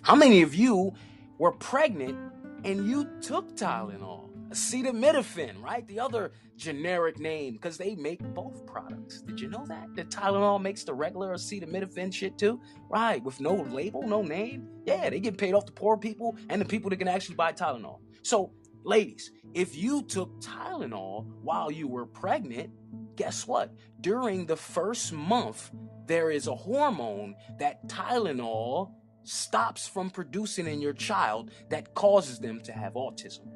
How many of you were pregnant and you took Tylenol? Acetaminophen, right? The other generic name, because they make both products. Did you know that? The Tylenol makes the regular acetaminophen shit too? Right, with no label, no name. Yeah, they get paid off the poor people and the people that can actually buy Tylenol. So, ladies, if you took Tylenol while you were pregnant, guess what? During the first month, there is a hormone that Tylenol stops from producing in your child that causes them to have autism.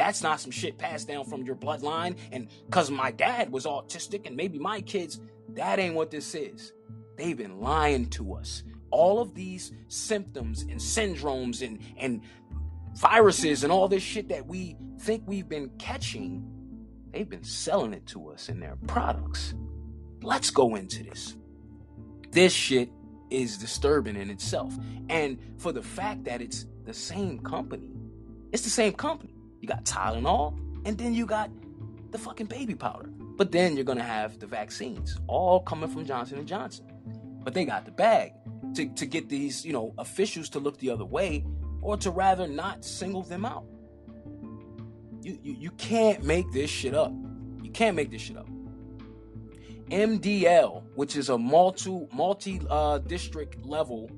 That's not some shit passed down from your bloodline. And because my dad was autistic and maybe my kids, that ain't what this is. They've been lying to us. All of these symptoms and syndromes and, and viruses and all this shit that we think we've been catching, they've been selling it to us in their products. Let's go into this. This shit is disturbing in itself. And for the fact that it's the same company, it's the same company. You got Tylenol, and then you got the fucking baby powder. But then you're gonna have the vaccines, all coming from Johnson and Johnson. But they got the bag to, to get these, you know, officials to look the other way, or to rather not single them out. You, you, you can't make this shit up. You can't make this shit up. MDL, which is a multi multi uh, district level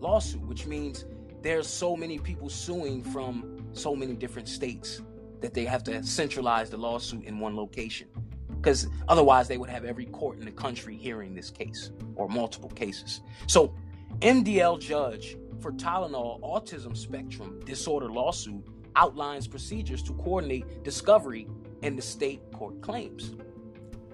lawsuit, which means there's so many people suing from so many different states that they have to centralize the lawsuit in one location. Because otherwise, they would have every court in the country hearing this case or multiple cases. So, MDL judge for Tylenol autism spectrum disorder lawsuit outlines procedures to coordinate discovery in the state court claims.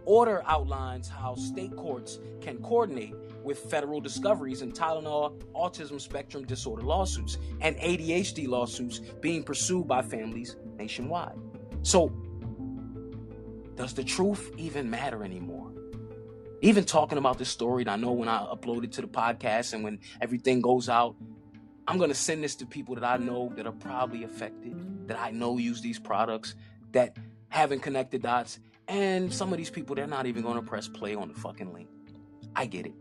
Order outlines how state courts can coordinate with federal discoveries in Tylenol autism spectrum disorder lawsuits and ADHD lawsuits being pursued by families nationwide. So, does the truth even matter anymore? Even talking about this story, I know when I upload it to the podcast and when everything goes out, I'm going to send this to people that I know that are probably affected, that I know use these products, that haven't connected dots, and some of these people, they're not even going to press play on the fucking link. I get it.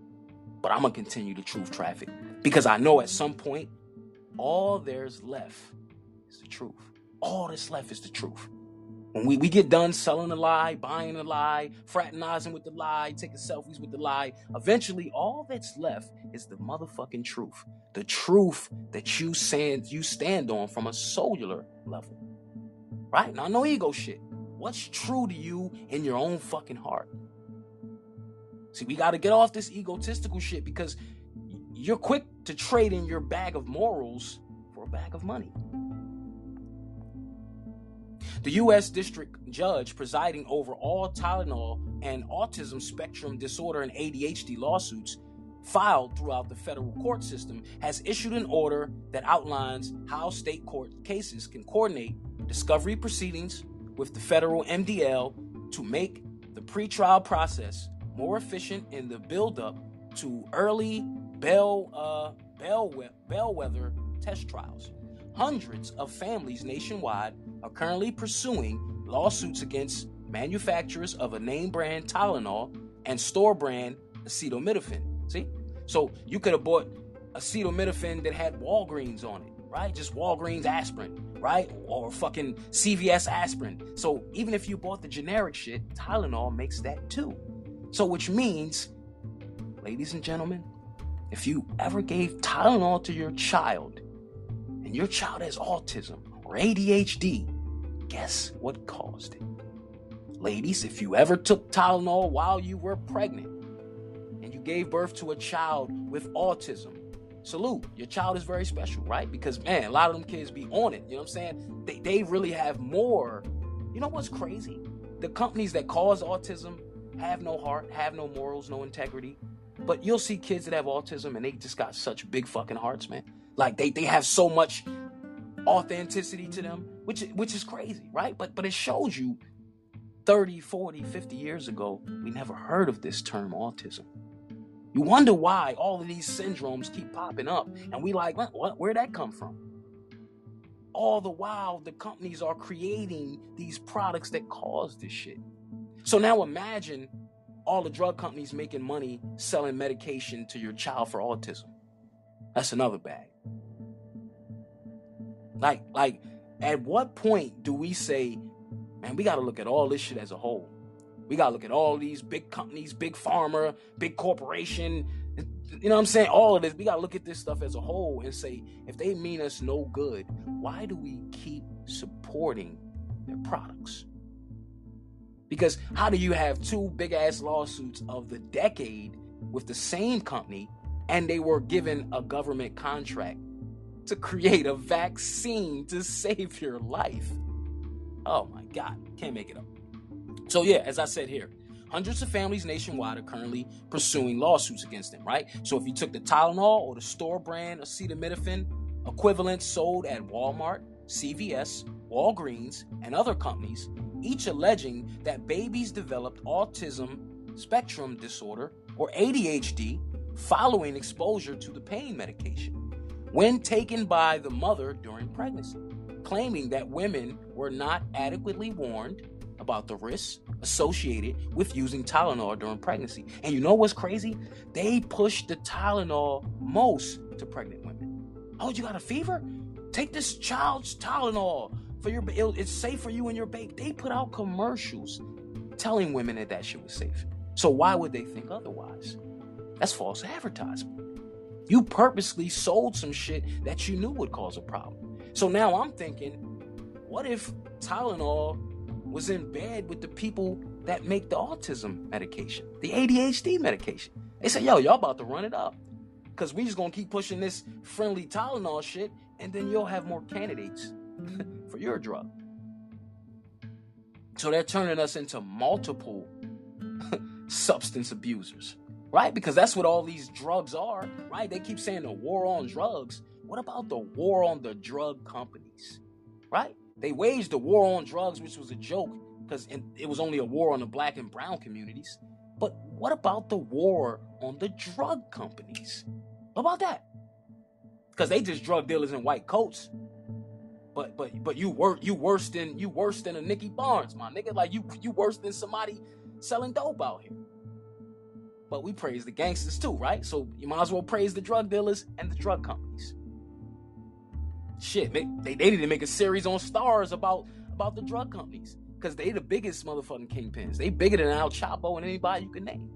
But I'm to continue the truth traffic because I know at some point, all there's left is the truth. All that's left is the truth. When we, we get done selling a lie, buying a lie, fraternizing with the lie, taking selfies with the lie, eventually all that's left is the motherfucking truth. The truth that you stand you stand on from a cellular level. Right? Now no ego shit. What's true to you in your own fucking heart? See, we got to get off this egotistical shit because you're quick to trade in your bag of morals for a bag of money. The U.S. District Judge presiding over all Tylenol and autism spectrum disorder and ADHD lawsuits filed throughout the federal court system has issued an order that outlines how state court cases can coordinate discovery proceedings with the federal MDL to make the pretrial process more efficient in the buildup to early bell, uh, bellwether test trials. Hundreds of families nationwide are currently pursuing lawsuits against manufacturers of a name brand Tylenol and store brand acetaminophen. See? So you could have bought acetaminophen that had Walgreens on it, right? Just Walgreens aspirin, right? Or fucking CVS aspirin. So even if you bought the generic shit, Tylenol makes that too. So which means, ladies and gentlemen, if you ever gave Tylenol to your child and your child has autism or ADHD, guess what caused it? Ladies, if you ever took Tylenol while you were pregnant and you gave birth to a child with autism, salute. Your child is very special, right? Because man, a lot of them kids be on it. You know what I'm saying? They, they really have more. You know what's crazy? The companies that cause autism have no heart, have no morals, no integrity. But you'll see kids that have autism and they just got such big fucking hearts, man. Like they, they have so much authenticity to them, which which is crazy, right? But but it shows you 30, 40, 50 years ago, we never heard of this term autism. You wonder why all of these syndromes keep popping up, and we like, what, what where'd that come from? All the while, the companies are creating these products that cause this shit. So now imagine all the drug companies making money selling medication to your child for autism. That's another bag. Like, like, at what point do we say, man, we got to look at all this shit as a whole? We got to look at all these big companies, big pharma, big corporation. You know what I'm saying? All of this. We got to look at this stuff as a whole and say, if they mean us no good, why do we keep supporting their products? Because how do you have two big ass lawsuits of the decade with the same company and they were given a government contract to create a vaccine to save your life? Oh my God, can't make it up. So, yeah, as I said here, hundreds of families nationwide are currently pursuing lawsuits against them, right? So, if you took the Tylenol or the store brand acetaminophen equivalent sold at Walmart, CVS, Walgreens, and other companies, each alleging that babies developed autism spectrum disorder or ADHD following exposure to the pain medication when taken by the mother during pregnancy, claiming that women were not adequately warned about the risks associated with using Tylenol during pregnancy. And you know what's crazy? They push the Tylenol most to pregnant women. Oh, you got a fever? Take this child's Tylenol for your it's safe for you and your baby. They put out commercials telling women that that shit was safe. So why would they think otherwise? That's false advertisement. You purposely sold some shit that you knew would cause a problem. So now I'm thinking, what if Tylenol was in bed with the people that make the autism medication, the ADHD medication? They say, yo, y'all about to run it up. Cause we just gonna keep pushing this friendly Tylenol shit, and then you'll have more candidates (laughs) for your drug. So they're turning us into multiple (laughs) substance abusers, right? Because that's what all these drugs are, right? They keep saying the war on drugs. What about the war on the drug companies, right? They waged the war on drugs, which was a joke because it was only a war on the black and brown communities. But what about the war on the drug companies? What about that? Because they just drug dealers in white coats. But but but you were you worse than you worse than a Nicky Barnes, my nigga. Like you you worse than somebody selling dope out here. But we praise the gangsters too, right? So you might as well praise the drug dealers and the drug companies. Shit, they, they, they need to make a series on Starz about about the drug companies because they the biggest motherfucking kingpins. They bigger than El Chapo and anybody you can name.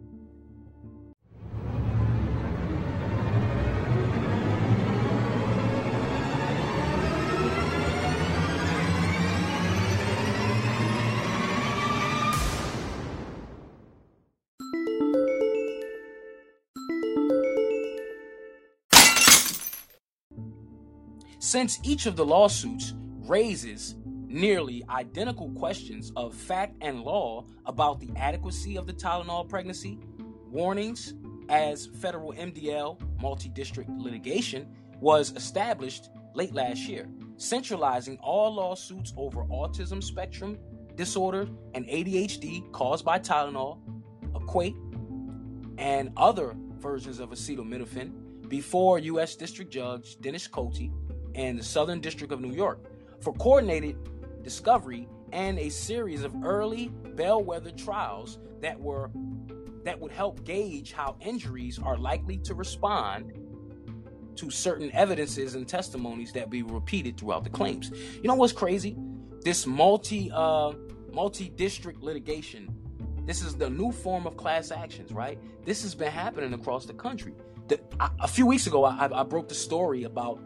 Since each of the lawsuits raises nearly identical questions of fact and law about the adequacy of the Tylenol pregnancy, warnings as federal MDL multi district litigation was established late last year, centralizing all lawsuits over autism spectrum disorder and ADHD caused by Tylenol, Equate, and other versions of acetaminophen before U.S. District Judge Dennis Cote and the Southern District of New York for coordinated discovery and a series of early bellwether trials that were that would help gauge how injuries are likely to respond to certain evidences and testimonies that be repeated throughout the claims. You know what's crazy? This multi uh multi-district litigation. This is the new form of class actions, right? This has been happening across the country. The, I, a few weeks ago, I, I broke the story about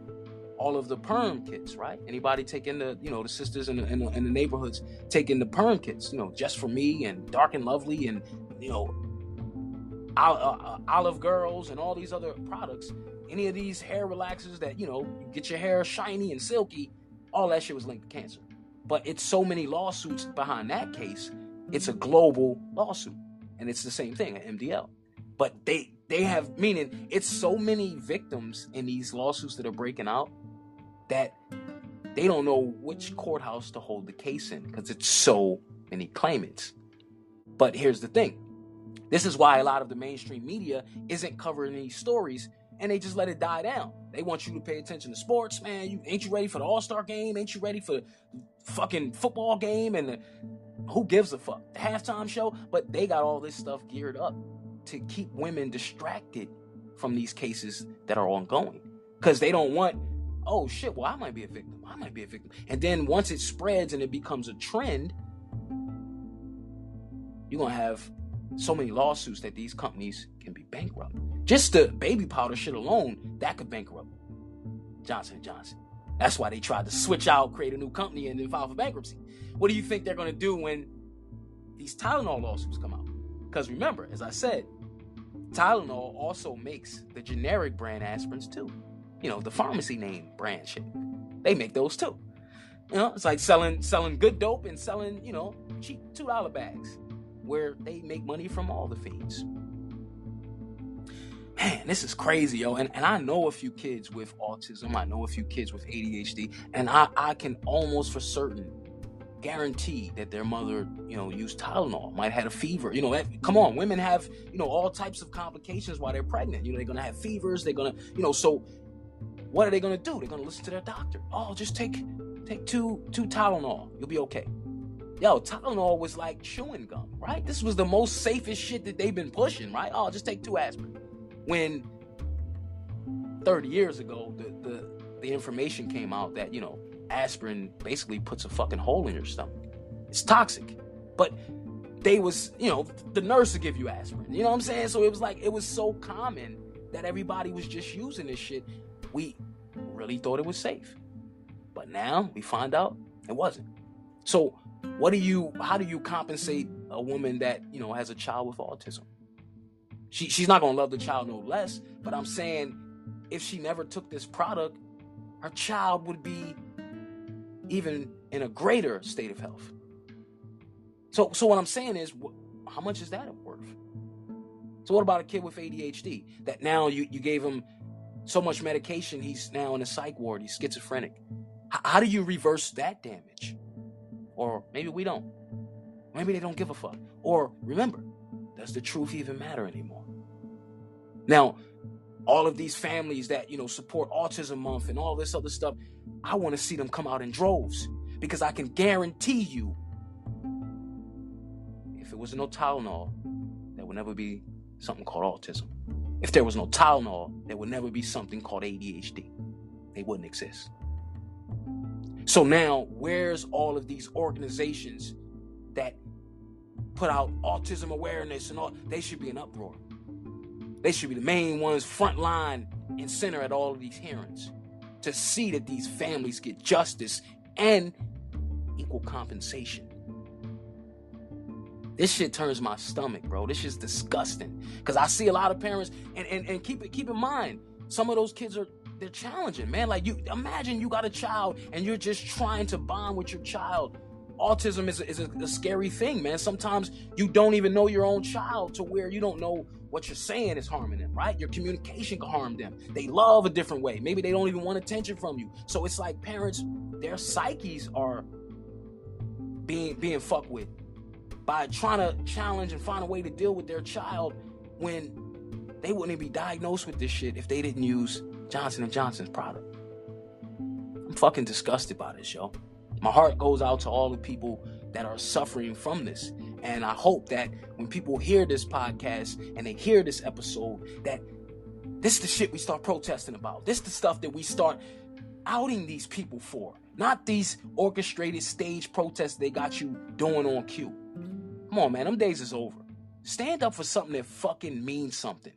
all of the perm kits, right? Anybody taking the, you know, the sisters in the, in the, in the neighborhoods taking the perm kits, you know, just for me and Dark and Lovely and, you know, uh, uh, Olive Girls and all these other products. Any of these hair relaxers that, you know, get your hair shiny and silky, all that shit was linked to cancer. But it's so many lawsuits behind that case, it's a global lawsuit. And it's the same thing at MDL. But they they have meaning it's so many victims in these lawsuits that are breaking out that they don't know which courthouse to hold the case in because it's so many claimants. But here's the thing this is why a lot of the mainstream media isn't covering these stories and they just let it die down. They want you to pay attention to sports, man. You ain't you ready for the All Star game? Ain't you ready for the fucking football game and the who gives a fuck? The halftime show, but they got all this stuff geared up to keep women distracted from these cases that are ongoing because they don't want oh shit, well, I might be a victim. I might be a victim. And then once it spreads and it becomes a trend, you're going to have so many lawsuits that these companies can be bankrupt. Just the baby powder shit alone, that could bankrupt Johnson & Johnson. That's why they tried to switch out, create a new company, and then file for bankruptcy. What do you think they're going to do when these Tylenol lawsuits come out. Because remember, as I said, Tylenol also makes the generic brand aspirins too. You know, the pharmacy name brand shit. They make those too. You know, it's like selling selling good dope and selling, you know, cheap two dollar bags, where they make money from all the fiends. Man, this is crazy, yo. And, and I know a few kids with autism. I know a few kids with ADHD. And I, I can almost for certain guarantee that their mother, you know, used Tylenol, might have had a fever. You know, come on, women have, you know, all types of complications while they're pregnant. You know, they're gonna have fevers, they're gonna, you know, so what are they gonna do? They're gonna listen to their doctor. Oh, just take take two two Tylenol. You'll be okay. Yo, Tylenol was like chewing gum, right? This was the most safest shit that they've been pushing, right? Oh, just take two aspirin. When 30 years ago, the the, the information came out that, you know, aspirin basically puts a fucking hole in your stomach. It's toxic. But they was, you know, the nurse would give you aspirin. You know what I'm saying? So it was like it was so common that everybody was just using this shit. We really thought it was safe. But now we find out it wasn't. So what do you how do you compensate a woman that, you know, has a child with autism? She she's not gonna love the child no less, but I'm saying if she never took this product, her child would be even in a greater state of health. So, so what I'm saying is, how much is that worth? So, what about a kid with ADHD that now you, you gave him so much medication, he's now in a psych ward, he's schizophrenic? H- how do you reverse that damage? Or maybe we don't. Maybe they don't give a fuck. Or remember, does the truth even matter anymore? Now, all of these families that you know support autism month and all this other stuff i want to see them come out in droves because i can guarantee you if it was no tylenol there would never be something called autism if there was no tylenol there would never be something called adhd they wouldn't exist. So now where's all of these organizations that put out autism awareness and all? They should be in uproar. They should be the main ones, front line and center at all of these hearings to see that these families get justice and equal compensation. This shit turns my stomach, bro. This is disgusting. Cause I see a lot of parents, and, and, and keep it keep in mind, some of those kids are they're challenging, man. Like you imagine you got a child and you're just trying to bond with your child. Autism is a, is a, a scary thing, man. Sometimes you don't even know your own child to where you don't know what you're saying is harming them, right? Your communication can harm them. They love a different way. Maybe they don't even want attention from you. So it's like parents, their psyches are being being fucked with by trying to challenge and find a way to deal with their child when they wouldn't be diagnosed with this shit if they didn't use Johnson Johnson's product. I'm fucking disgusted by this, yo. My heart goes out to all the people that are suffering from this. And I hope that when people hear this podcast and they hear this episode, that this is the shit we start protesting about. This is the stuff that we start outing these people for. Not these orchestrated stage protests they got you doing on cue. Come on, man, them days is over. Stand up for something that fucking means something.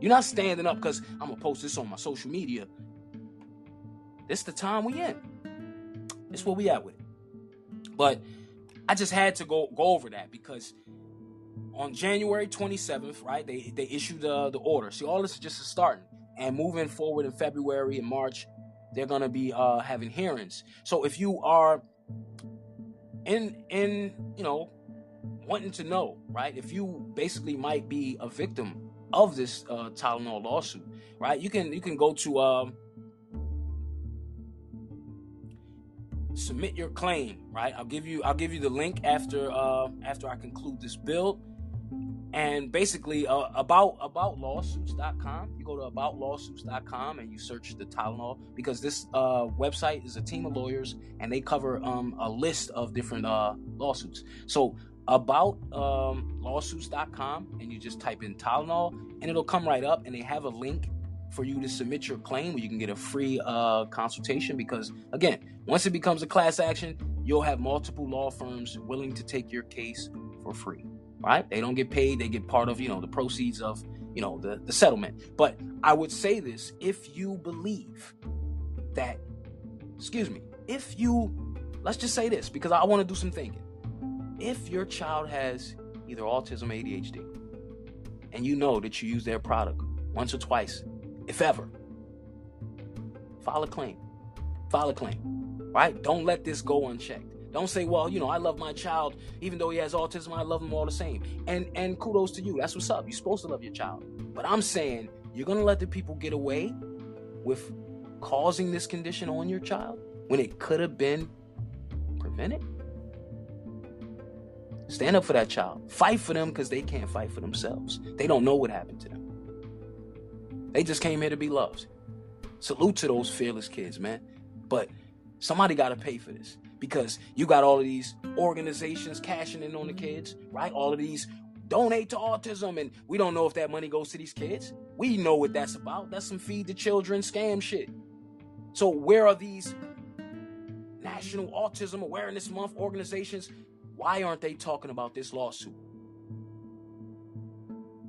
You're not standing up because I'm gonna post this on my social media. This the time we in. This where we at with it. But I just had to go go over that because on January 27th, right, they they issued the the order. See, all this is just starting, and moving forward in February and March, they're gonna be uh, having hearings. So if you are in in you know wanting to know, right, if you basically might be a victim of this uh, Tylenol lawsuit, right, you can you can go to um, submit your claim right? I'll give you i'll give you the link after uh after i conclude this build. And basically uh, about about lawsuits.com you go to about lawsuits.com and you search the tylenol because this uh, website is a team of lawyers and they cover um, a list of different uh, lawsuits. So about um, lawsuits.com and you just type in tylenol and it'll come right up and they have a link for you to submit your claim where you can get a free uh, consultation because again once it becomes a class action you'll have multiple law firms willing to take your case for free. Right? They don't get paid. They get part of you know the proceeds of you know the, the settlement. But i would say this. If you believe that excuse me if you let's just say this because i want to do some thinking if your child has either autism or ADHD, and you know that you use their product once or twice, if ever, file a claim. File a claim. Right? Don't let this go unchecked. Don't say, well, you know, I love my child, even though he has autism, I love him all the same. And and kudos to you. That's what's up. You're supposed to love your child. But I'm saying you're gonna let the people get away with causing this condition on your child when it could have been prevented? Stand up for that child. Fight for them because they can't fight for themselves. They don't know what happened to them. They just came here to be loved. Salute to those fearless kids, man. But somebody got to pay for this because you got all of these organizations cashing in on the kids, right? All of these donate to autism, and we don't know if that money goes to these kids. We know what that's about. That's some feed the children scam shit. So where are these National Autism Awareness Month organizations? Why aren't they talking about this lawsuit?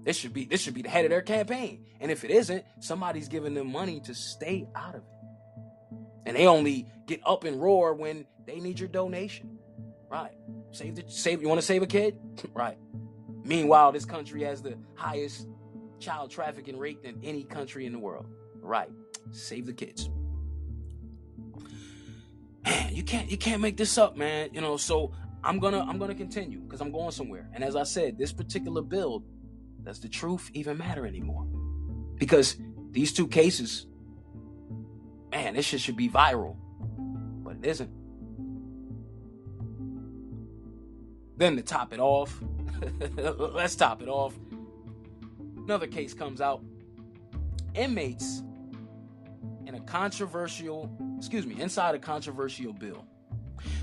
This should be this should be the head of their campaign. And if it isn't, somebody's giving them money to stay out of it. And they only get up and roar when they need your donation. Right. Save the save you want to save a kid? (laughs) right. Meanwhile, this country has the highest child trafficking rate than any country in the world. Right. Save the kids man, you can't you can't make this up, man. You know, so I'm gonna I'm gonna continue because I'm going somewhere. And as I said, this particular build, does the truth even matter anymore? Because these two cases, man, this shit should be viral, but it isn't. Then to top it off, (laughs) let's top it off. Another case comes out. Inmates in a controversial excuse me, inside a controversial bill.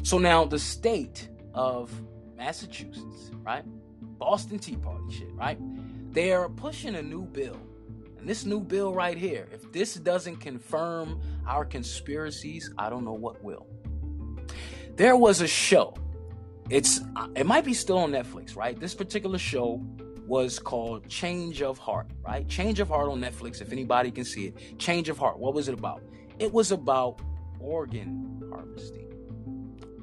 So now the state of Massachusetts, right? Boston Tea Party shit, right? They're pushing a new bill. And this new bill right here, if this doesn't confirm our conspiracies, I don't know what will. There was a show. It's uh, it might be still on Netflix, right? This particular show was called Change of Heart, right? Change of Heart on Netflix, if anybody can see it. Change of Heart. What was it about? It was about organ harvesting.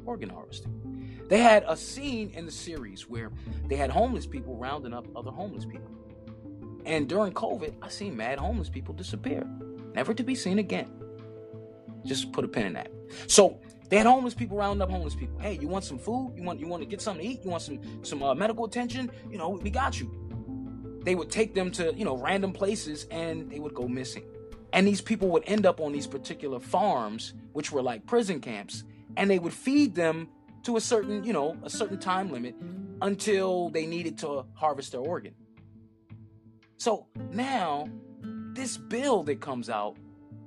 Organ harvesting. They had a scene in the series where they had homeless people rounding up other homeless people. And during COVID, I seen mad homeless people disappear, never to be seen again. Just put a pin in that. So they had homeless people rounding up homeless people. Hey, you want some food? You want you want to get something to eat? You want some some uh, medical attention? You know, we got you. They would take them to you know random places and they would go missing. And these people would end up on these particular farms, which were like prison camps, and they would feed them to a certain, you know, a certain time limit until they needed to harvest their organ. So now, this bill that comes out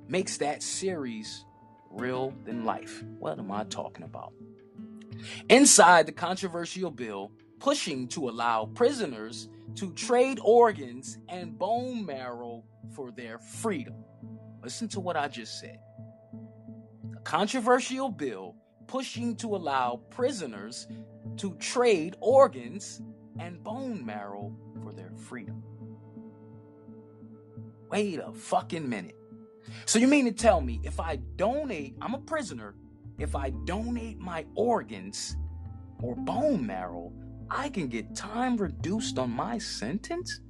makes that series real than life. What am I talking about? Inside the controversial bill pushing to allow prisoners to trade organs and bone marrow for their freedom. Listen to what I just said. A controversial bill pushing to allow prisoners to trade organs and bone marrow for their freedom. Wait a fucking minute. So you mean to tell me if I donate, I'm a prisoner, if I donate my organs or bone marrow, I can get time reduced on my sentence?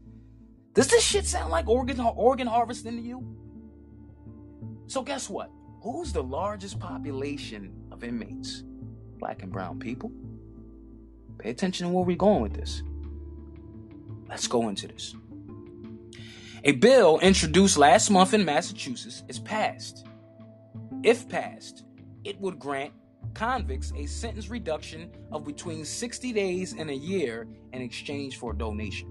Does this shit sound like organ organ harvesting to you? So guess what? Who's the largest population of inmates? Black and brown people. Pay attention to where we're going with this. Let's go into this. A bill introduced last month in Massachusetts is passed. If passed, it would grant convicts a sentence reduction of between 60 days and a year in exchange for a donation.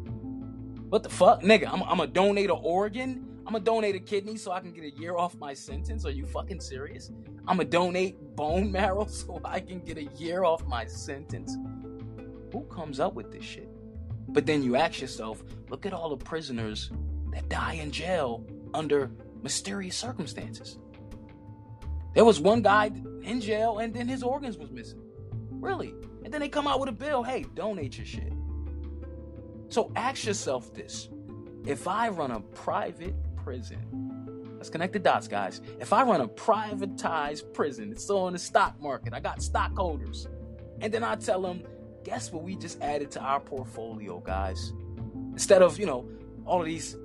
What the fuck? Nigga, I'm, I'm donate an organ I'm gonna donate a kidney so I can get a year off my sentence. Are you fucking serious? I'm gonna donate bone (laughs) marrow so I can get a year off my sentence. Who comes up with this shit? But then you ask yourself, look at all the prisoners that die in jail under mysterious circumstances. There was one guy in jail and then his organs was missing. Really? And then they come out with a bill, hey, donate your shit. So ask yourself this. If I run a private prison. Let's connect the dots, guys. If I run a privatized prison, it's still in the stock market, I got stockholders, and then I tell them, guess what we just added to our portfolio, guys? Instead of, you know, all of these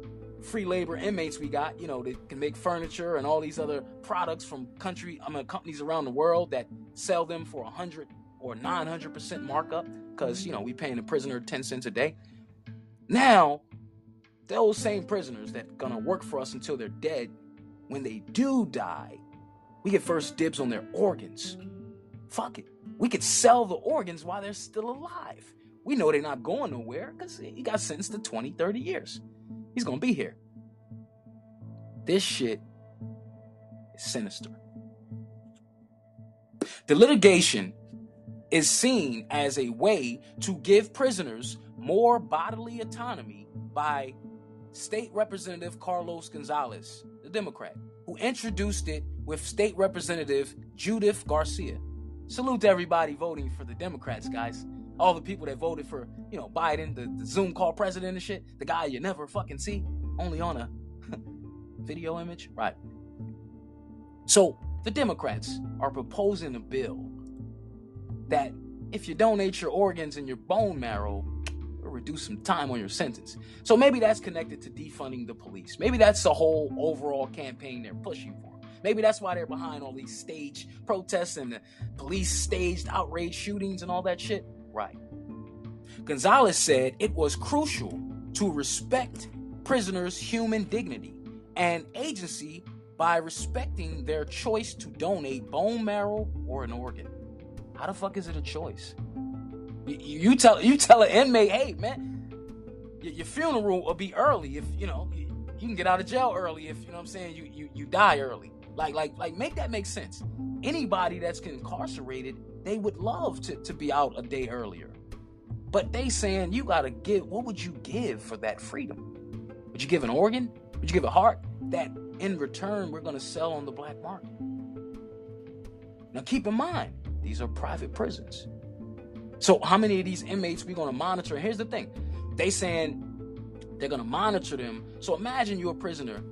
free labor inmates we got, you know, that can make furniture and all these other products from country, I mean, companies around the world that sell them for a hundred or 900% markup because, you know, we paying the prisoner 10 cents a day. Now, those same prisoners that gonna work for us until they're dead, when they do die, we get first dibs on their organs. Fuck it. We could sell the organs while they're still alive. We know they're not going nowhere because he got sentenced to 20, 30 years. He's gonna be here. This shit is sinister. The litigation is seen as a way to give prisoners more bodily autonomy by State Representative Carlos Gonzalez, the Democrat, who introduced it with State Representative Judith Garcia. Salute to everybody voting for the Democrats, guys. All the people that voted for, you know, Biden, the, the Zoom call president and shit, the guy you never fucking see, only on a (laughs) video image. Right. So the Democrats are proposing a bill that if you donate your organs and your bone marrow, reduce some time on your sentence. So maybe that's connected to defunding the police. Maybe that's the whole overall campaign they're pushing for. Maybe that's why they're behind all these staged protests and the police staged outrage shootings and all that shit. Right. Gonzalez said it was crucial to respect prisoners' human dignity and agency by respecting their choice to donate bone marrow or an organ. How the fuck is it a choice? You, tell you tell an inmate, hey man, your, funeral will be early if you know you can get out of jail early if you know what I'm saying. You you you die early. Like like like make that make sense. Anybody that's incarcerated, they would love to to be out a day earlier. But they saying you gotta give. What would you give for that freedom? Would you give an organ? Would you give a heart? That in return we're gonna sell on the black market. Now keep in mind, these are private prisons. So how many of these inmates we gonna monitor? Here's the thing. They saying they're gonna monitor them. So imagine you're a prisoner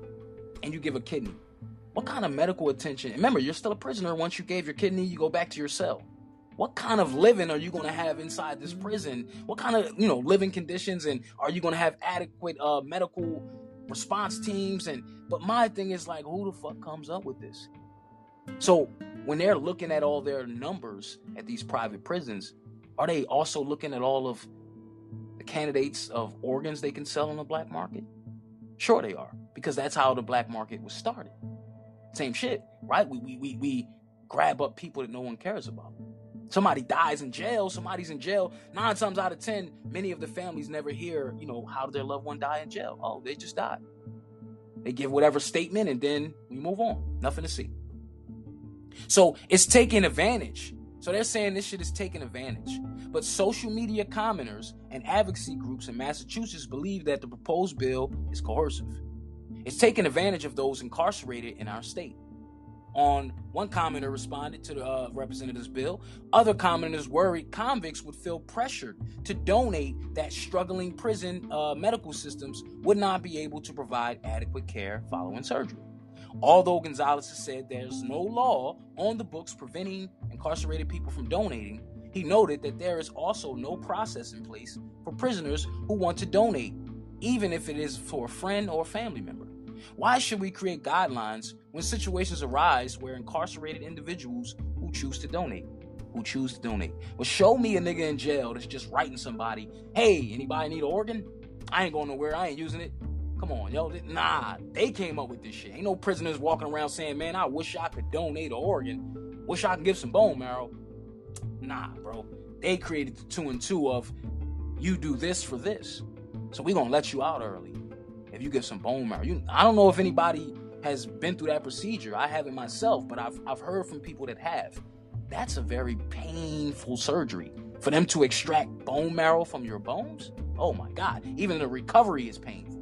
and you give a kidney. What kind of medical attention? Remember, you're still a prisoner. Once you gave your kidney, you go back to your cell. What kind of living are you going to have inside this prison? What kind of you know living conditions and are you going to have adequate uh, medical response teams? And but my thing is like, who the fuck comes up with this? So when they're looking at all their numbers at these private prisons, are they also looking at all of the candidates of organs they can sell on the black market? Sure, they are, because that's how the black market was started. Same shit, right? We, we, we, we grab up people that no one cares about. Somebody dies in jail, somebody's in jail. Nine times out of ten, many of the families never hear, you know, how did their loved one die in jail? Oh, they just died. They give whatever statement and then we move on. Nothing to see. So it's taking advantage. So they're saying this shit is taking advantage. But social media commenters and advocacy groups in Massachusetts believe that the proposed bill is coercive. It's taking advantage of those incarcerated in our state. On one commenter responded to the uh, representative's bill. Other commenters worried convicts would feel pressured to donate that struggling prison uh, medical systems would not be able to provide adequate care following surgery. Although Gonzalez has said there's no law on the books preventing incarcerated people from donating, he noted that there is also no process in place for prisoners who want to donate, even if it is for a friend or a family member. Why should we create guidelines when situations arise where incarcerated individuals who choose to donate? Who choose to donate? Well, show me a nigga in jail that's just writing somebody, hey, anybody need an organ? I ain't going nowhere. I ain't using it. Come on, yo. Nah, they came up with this shit. Ain't no prisoners walking around saying, man, I wish I could donate an organ. Wish I could give some bone marrow. Nah, bro. They created the two and two of you do this for this. So we gonna let you out early if you give some bone marrow. You, I don't know if anybody has been through that procedure. I haven't myself, but I've I've heard from people that have. That's a very painful surgery. For them to extract bone marrow from your bones, oh my God. Even the recovery is painful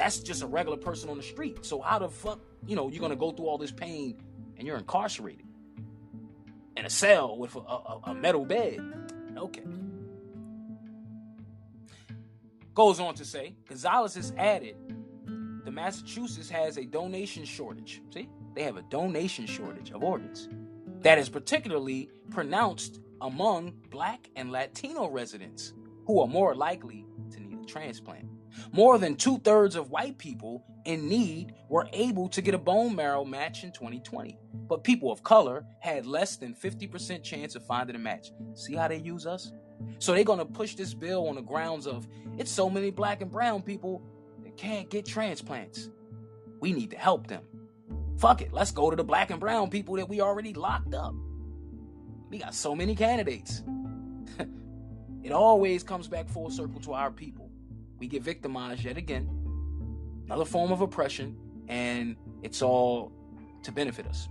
that's just a regular person on the street. So how the fuck, you know, you're gonna go through all this pain and you're incarcerated in a cell with a, a, a metal bed? Okay. Goes on to say, Gonzalez has added, the Massachusetts has a donation shortage. See, they have a donation shortage of organs that is particularly pronounced among black and Latino residents who are more likely to need a transplant. More than two thirds of white people in need were able to get a bone marrow match in 2020, but people of color had less than 50% chance of finding a match. See how they use us? So they're going to push this bill on the grounds of it's so many black and brown people that can't get transplants. We need to help them. Fuck it, let's go to the black and brown people that we already locked up. We got so many candidates. (laughs) it always comes back full circle to our people. We get victimized yet again. Another form of oppression, and it's all to benefit us.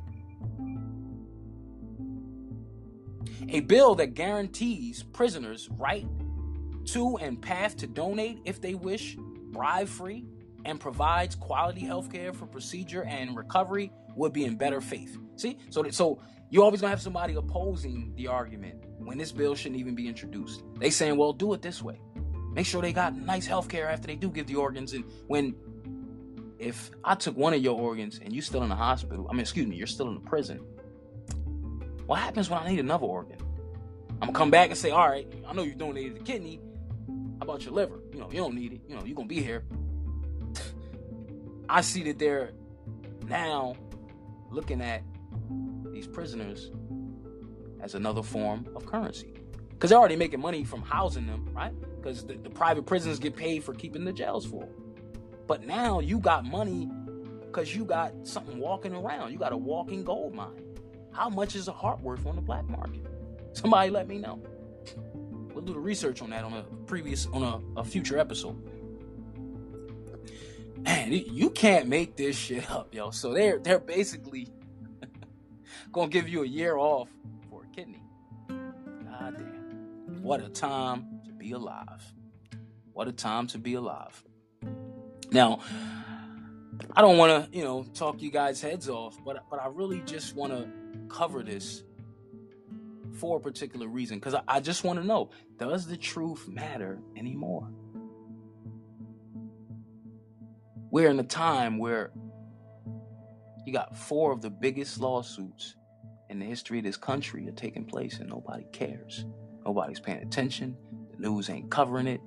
A bill that guarantees prisoners right to and path to donate if they wish, bribe free, and provides quality health care for procedure and recovery would be in better faith. See? So so you always gonna have somebody opposing the argument when this bill shouldn't even be introduced. They saying, well, do it this way. Make sure they got nice health care after they do give the organs. And when if I took one of your organs and you're still in the hospital, I mean excuse me, you're still in the prison. What happens when I need another organ? I'm gonna come back and say, all right, I know you donated the kidney. How about your liver? You know, you don't need it. You know, you're gonna be here. I see that they're now looking at these prisoners as another form of currency. Because they're already making money from housing them, right? Because the, the private prisons get paid for keeping the jails full. But now you got money because you got something walking around. You got a walking gold mine. How much is a heart worth on the black market? (laughs) Somebody let me know. (laughs) We'll do the research on that on a previous on a, a future episode man, you can't make this shit up, yo. So they're they're basically (laughs) gonna give you a year off for a kidney. God damn. What a time be alive. What a time to be alive. Now, I don't want to, you know, talk you guys' heads off, but but I really just want to cover this for a particular reason because I, I just want to know: Does the truth matter anymore? We're in a time where you got four of the biggest lawsuits in the history of this country are taking place and nobody cares. Nobody's paying attention. News ain't covering it.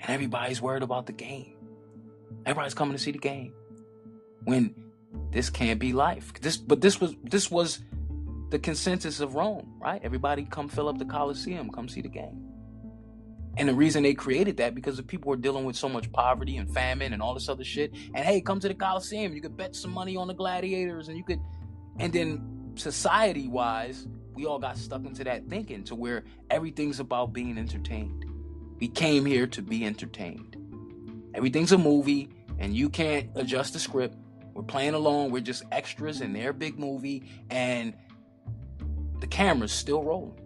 And everybody's worried about the game. Everybody's coming to see the game. When this can't be life. This but this was this was the consensus of Rome, right? Everybody come fill up the Coliseum, come see the game. And the reason they created that because the people were dealing with so much poverty and famine and all this other shit. And hey, come to the Coliseum. You could bet some money on the gladiators and you could and then society wise, we all got stuck into that thinking to where everything's about being entertained. We came here to be entertained. Everything's a movie and you can't adjust the script. We're playing along, we're just extras in their big movie, and the camera's still rolling.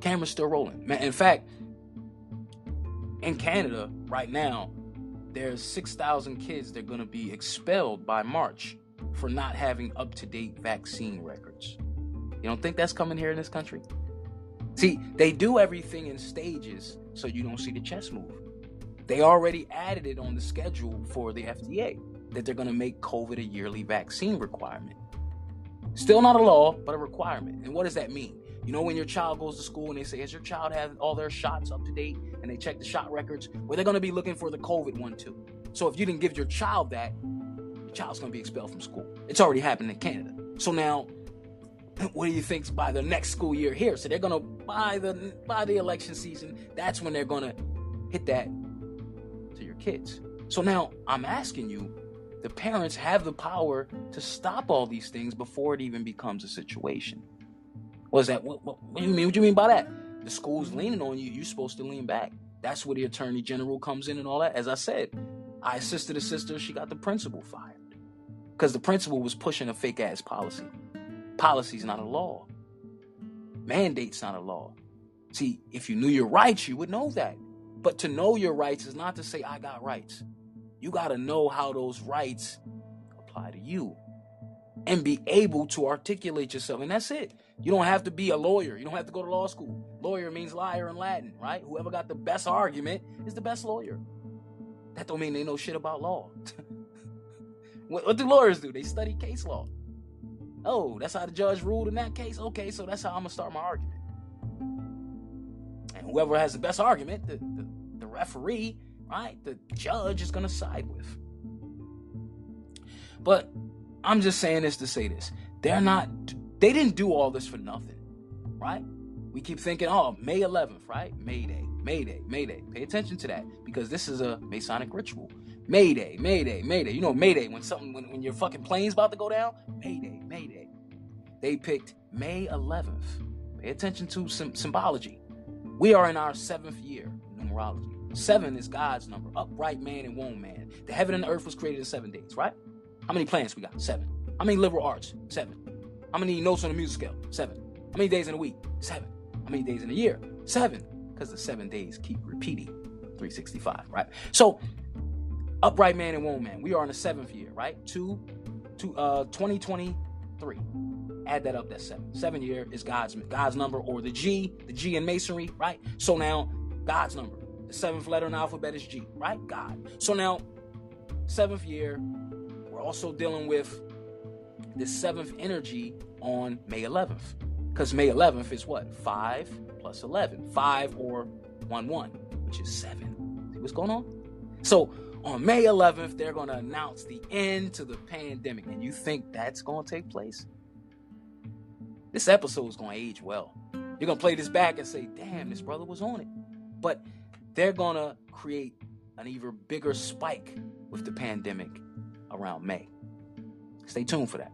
Camera's still rolling. In fact, in Canada right now, there's 6,000 kids that are going to be expelled by March for not having up to date vaccine records. You don't think that's coming here in this country? See, they do everything in stages so you don't see the chess move. They already added it on the schedule for the FDA that they're going to make COVID a yearly vaccine requirement. Still not a law, but a requirement. And what does that mean? You know, when your child goes to school and they say, Has your child had all their shots up to date? And they check the shot records, well, they're going to be looking for the COVID one too. So if you didn't give your child that, your child's going to be expelled from school. It's already happened in Canada. So now, (laughs) what do you think by the next school year here? So they're to, by the, by the election season, that's when they're to hit that to your kids. So now I'm asking you, the parents have the power to stop all these things before it even becomes a situation. Was that what, what, what, do you mean? What do you mean by that? The school's leaning on you. You're supposed to lean back. That's where the attorney general comes in and all that. As I said, I assisted a sister. She got the principal fired because the principal was pushing a fake ass policy. Policy's not a law. Mandate's not a law. See, if you knew your rights, you would know that. But to know your rights is not to say I got rights. You got to know how those rights apply to you and be able to articulate yourself. And that's it. You don't have to be a lawyer. You don't have to go to law school. Lawyer means liar in Latin, right? Whoever got the best argument is the best lawyer. That don't mean they know shit about law. (laughs) what, what do lawyers do? They study case law. Oh, that's how the judge ruled in that case? Okay, so that's how I'm gonna start my argument. And whoever has the best argument, the, the, the referee, right, the judge is going to side with. But I'm just saying this to say this. They're not, they didn't do all this for nothing, right? We keep thinking, oh, May 11th, right? May Day, May Day, May Day. Pay attention to that because this is a Masonic ritual. Mayday, Mayday, Mayday. You know Mayday when something when, when your fucking plane's about to go down. Mayday, Mayday. They picked May 11th. Pay attention to some symbology. We are in our seventh year numerology. Seven is God's number. Upright man and womb man. The heaven and the earth was created in seven days, right? How many planets we got? Seven. How many liberal arts? Seven. How many notes on the music scale? Seven. How many days in a week? Seven. How many days in a year? Seven. Because the seven days keep repeating. 365, right? So upright man and Woman man. We are in the seventh year, right? Two, two, uh, 2023. Add that up. That's seven. Seven year is God's God's number, or the G, the G in masonry, right? So now God's number. The seventh letter in the alphabet is G, right? God. So now, seventh year, we're also dealing with the seventh energy on May 11th. Because May 11th is what? 5 plus 11. 5 or 1 1, which is 7. See what's going on? So on May 11th, they're going to announce the end to the pandemic. And you think that's going to take place? This episode is going to age well. You're going to play this back and say, damn, this brother was on it. But they're going to create an even bigger spike with the pandemic around May. Stay tuned for that.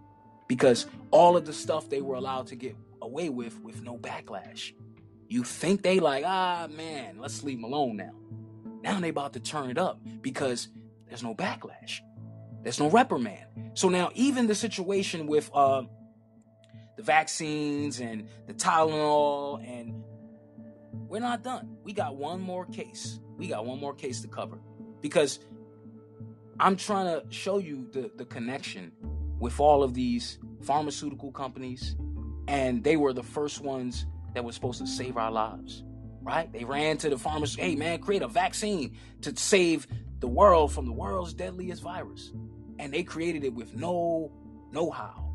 Because all of the stuff they were allowed to get away with with no backlash. You think they like, ah man, let's leave them alone now. Now they about to turn it up because there's no backlash. There's no reprimand. So now even the situation with uh, the vaccines and the Tylenol and we're not done. We got one more case. We got one more case to cover because I'm trying to show you the, the connection with all of these pharmaceutical companies, and they were the first ones that were supposed to save our lives right? They ran to the farmers, hey man, create a vaccine to save the world from the world's deadliest virus. And they created it with no know-how.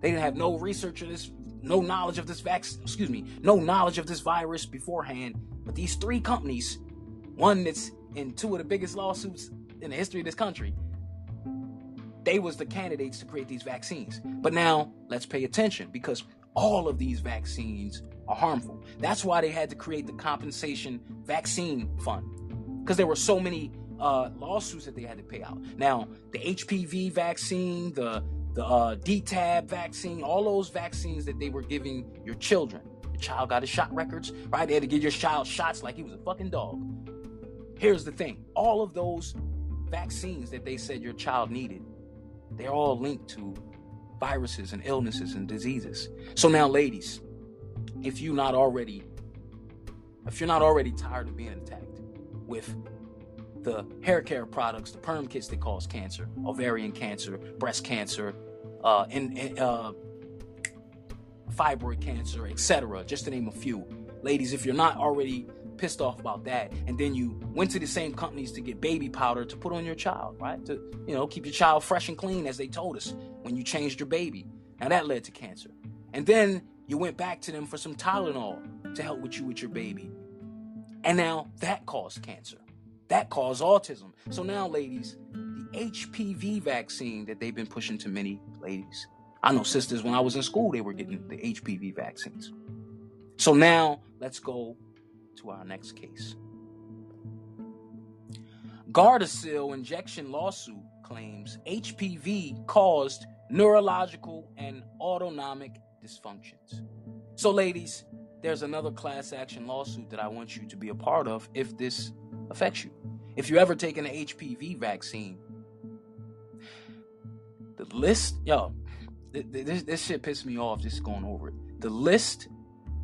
They didn't have no research of this, no knowledge of this vaccine, excuse me, no knowledge of this virus beforehand. But these three companies, one that's in two of the biggest lawsuits in the history of this country, they was the candidates to create these vaccines. But now let's pay attention because all of these vaccines are harmful. That's why they had to create the compensation vaccine fund because there were so many uh, lawsuits that they had to pay out. Now, the HPV vaccine, the the uh, DTaP vaccine, all those vaccines that they were giving your children. Your child got his shot records, right? They had to give your child shots like he was a fucking dog. Here's the thing all of those vaccines that they said your child needed, they're all linked to viruses and illnesses and diseases. So now, ladies, if you not already if you're not already tired of being attacked with the hair care products, the perm kits that cause cancer, ovarian cancer, breast cancer, uh, and, and uh, fibroid cancer, etc., just to name a few. Ladies, if you're not already pissed off about that, and then you went to the same companies to get baby powder to put on your child, right? To you know keep your child fresh and clean, as they told us when you changed your baby. Now that led to cancer, and then you went back to them for some Tylenol to help with you with your baby. And now that caused cancer. That caused autism. So now, ladies, the HPV vaccine that they've been pushing to many ladies. I know sisters when I was in school, they were getting the HPV vaccines. So now let's go to our next case. Gardasil injection lawsuit claims HPV caused neurological and autonomic dysfunctions. So, ladies, there's another class action lawsuit that I want you to be a part of if this affects you. If you ever taken an HPV vaccine, the list, yo, this, this shit pissed me off just going over it. The list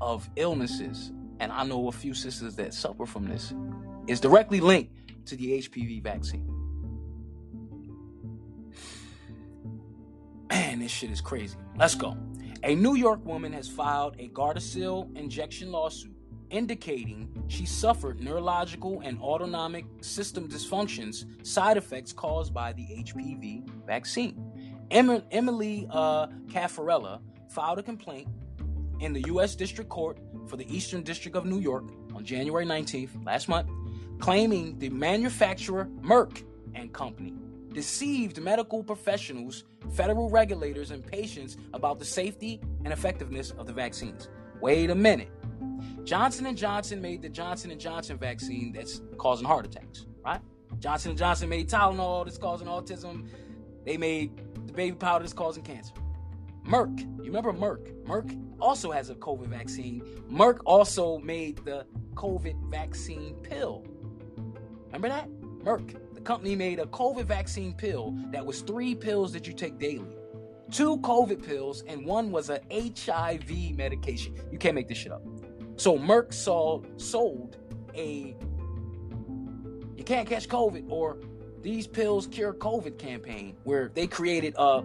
of illnesses, and I know a few sisters that suffer from this, is directly linked to the HPV vaccine. (clears throat) Man, this shit is crazy. Let's go. A New York woman has filed a Gardasil injection lawsuit indicating she suffered neurological and autonomic system dysfunctions, side effects caused by the HPV vaccine. Em- Emily uh, Caffarella filed a complaint in the U.S. District Court for the Eastern District of New York on January 19th, last month, claiming the manufacturer Merck and Company deceived medical professionals, federal regulators, and patients about the safety and effectiveness of the vaccines. Wait a minute. Johnson & Johnson made the Johnson & Johnson vaccine that's causing heart attacks, right? Johnson & Johnson made Tylenol that's causing autism. They made the baby powder that's causing cancer. Merck, you remember Merck? Merck also has a COVID vaccine. Merck also made the COVID vaccine pill. Remember that? Merck, the company made a COVID vaccine pill that was three pills that you take daily. Two COVID pills, and one was an HIV medication. You can't make this shit up. So Merck saw, sold a you can't catch COVID or these pills cure COVID campaign where they created a,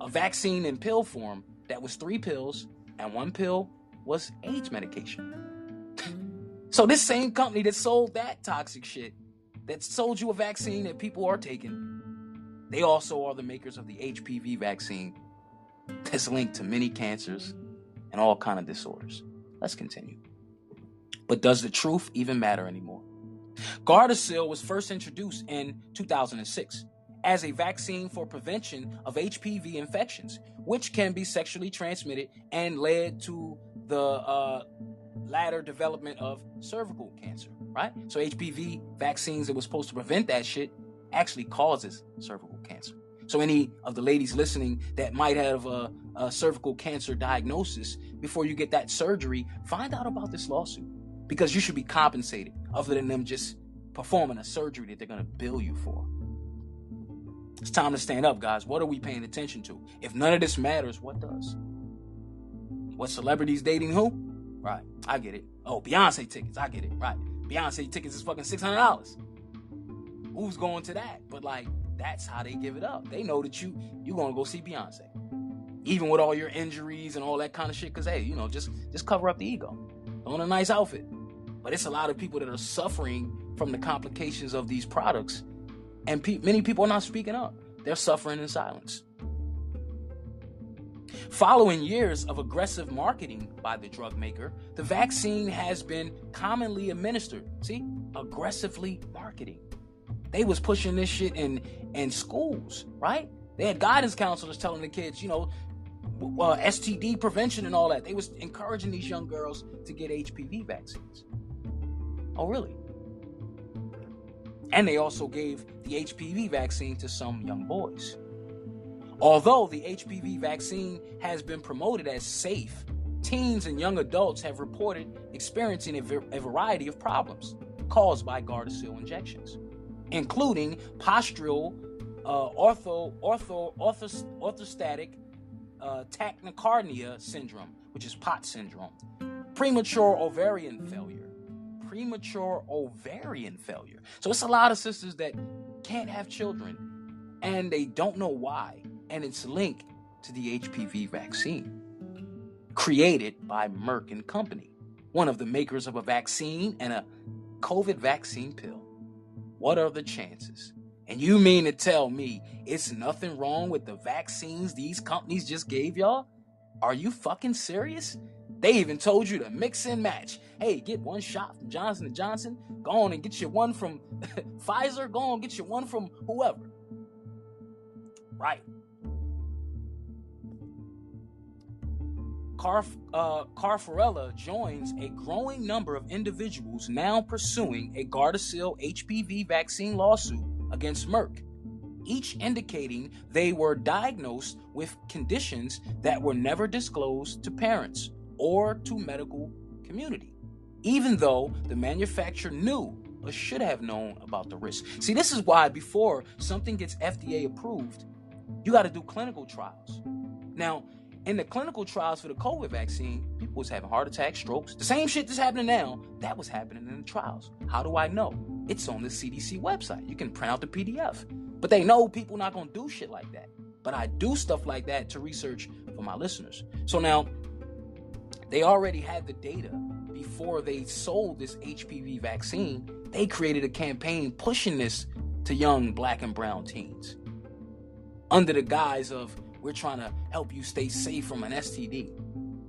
a vaccine in pill form that was three pills and one pill was AIDS medication. so this same company that sold that toxic shit, that sold you a vaccine that people are taking, they also are the makers of the HPV vaccine that's linked to many cancers and all kind of disorders. Let's continue. But does the truth even matter anymore? Gardasil was first introduced in 2006 as a vaccine for prevention of HPV infections, which can be sexually transmitted and led to the uh, latter development of cervical cancer, right? So HPV vaccines that was supposed to prevent that shit actually causes cervical cancer. So any of the ladies listening that might have a, a cervical cancer diagnosis, before you get that surgery, find out about this lawsuit because you should be compensated other than them just performing a surgery that they're going to bill you for. It's time to stand up, guys. What are we paying attention to? If none of this matters, what does? What celebrities dating who? Right, I get it. Oh, Beyonce tickets, I get it. Right, Beyonce tickets is fucking six hundred dollars. Who's going to that? But like, that's how they give it up. They know that you you're gonna go see Beyonce, even with all your injuries and all that kind of shit. Cause hey, you know, just just cover up the ego, on a nice outfit. But it's a lot of people that are suffering from the complications of these products and pe- many people are not speaking up. They're suffering in silence. Following years of aggressive marketing by the drug maker, the vaccine has been commonly administered. See, aggressively marketing. They was pushing this shit in in schools, right? They had guidance counselors telling the kids, you know, uh, STD prevention and all that. They was encouraging these young girls to get HPV vaccines. Oh, really? And they also gave the HPV vaccine to some young boys. Although the HPV vaccine has been promoted as safe, teens and young adults have reported experiencing a, a variety of problems caused by Gardasil injections, including postural uh, ortho, ortho, orthos, orthostatic uh, tachycardia syndrome, which is POT syndrome, premature ovarian failure, premature ovarian failure. So it's a lot of sisters that can't have children and they don't know why. And it's linked to the HPV vaccine created by Merck and Company, one of the makers of a vaccine and a COVID vaccine pill. What are the chances? And you mean to tell me it's nothing wrong with the vaccines these companies just gave y'all? Are you fucking serious? They even told you to mix and match. Hey, get one shot from Johnson & Johnson. Go on and get you one from (laughs) Pfizer. Go on and get you one from whoever. Right. Carf, uh, Carfarella joins a growing number of individuals now pursuing a Gardasil HPV vaccine lawsuit against Merck, each indicating they were diagnosed with conditions that were never disclosed to parents or to medical community, even though the manufacturer knew or should have known about the risk. See, this is why before something gets FDA approved, you got to do clinical trials. Now, in the clinical trials for the COVID vaccine, people was having heart attacks, strokes. The same shit that's happening now, that was happening in the trials. How do I know? It's on the CDC website. You can print out the PDF. But they know people not gonna do shit like that. But I do stuff like that to research for my listeners. So now they already had the data before they sold this HPV vaccine. They created a campaign pushing this to young black and brown teens under the guise of we're trying to help you stay safe from an STD.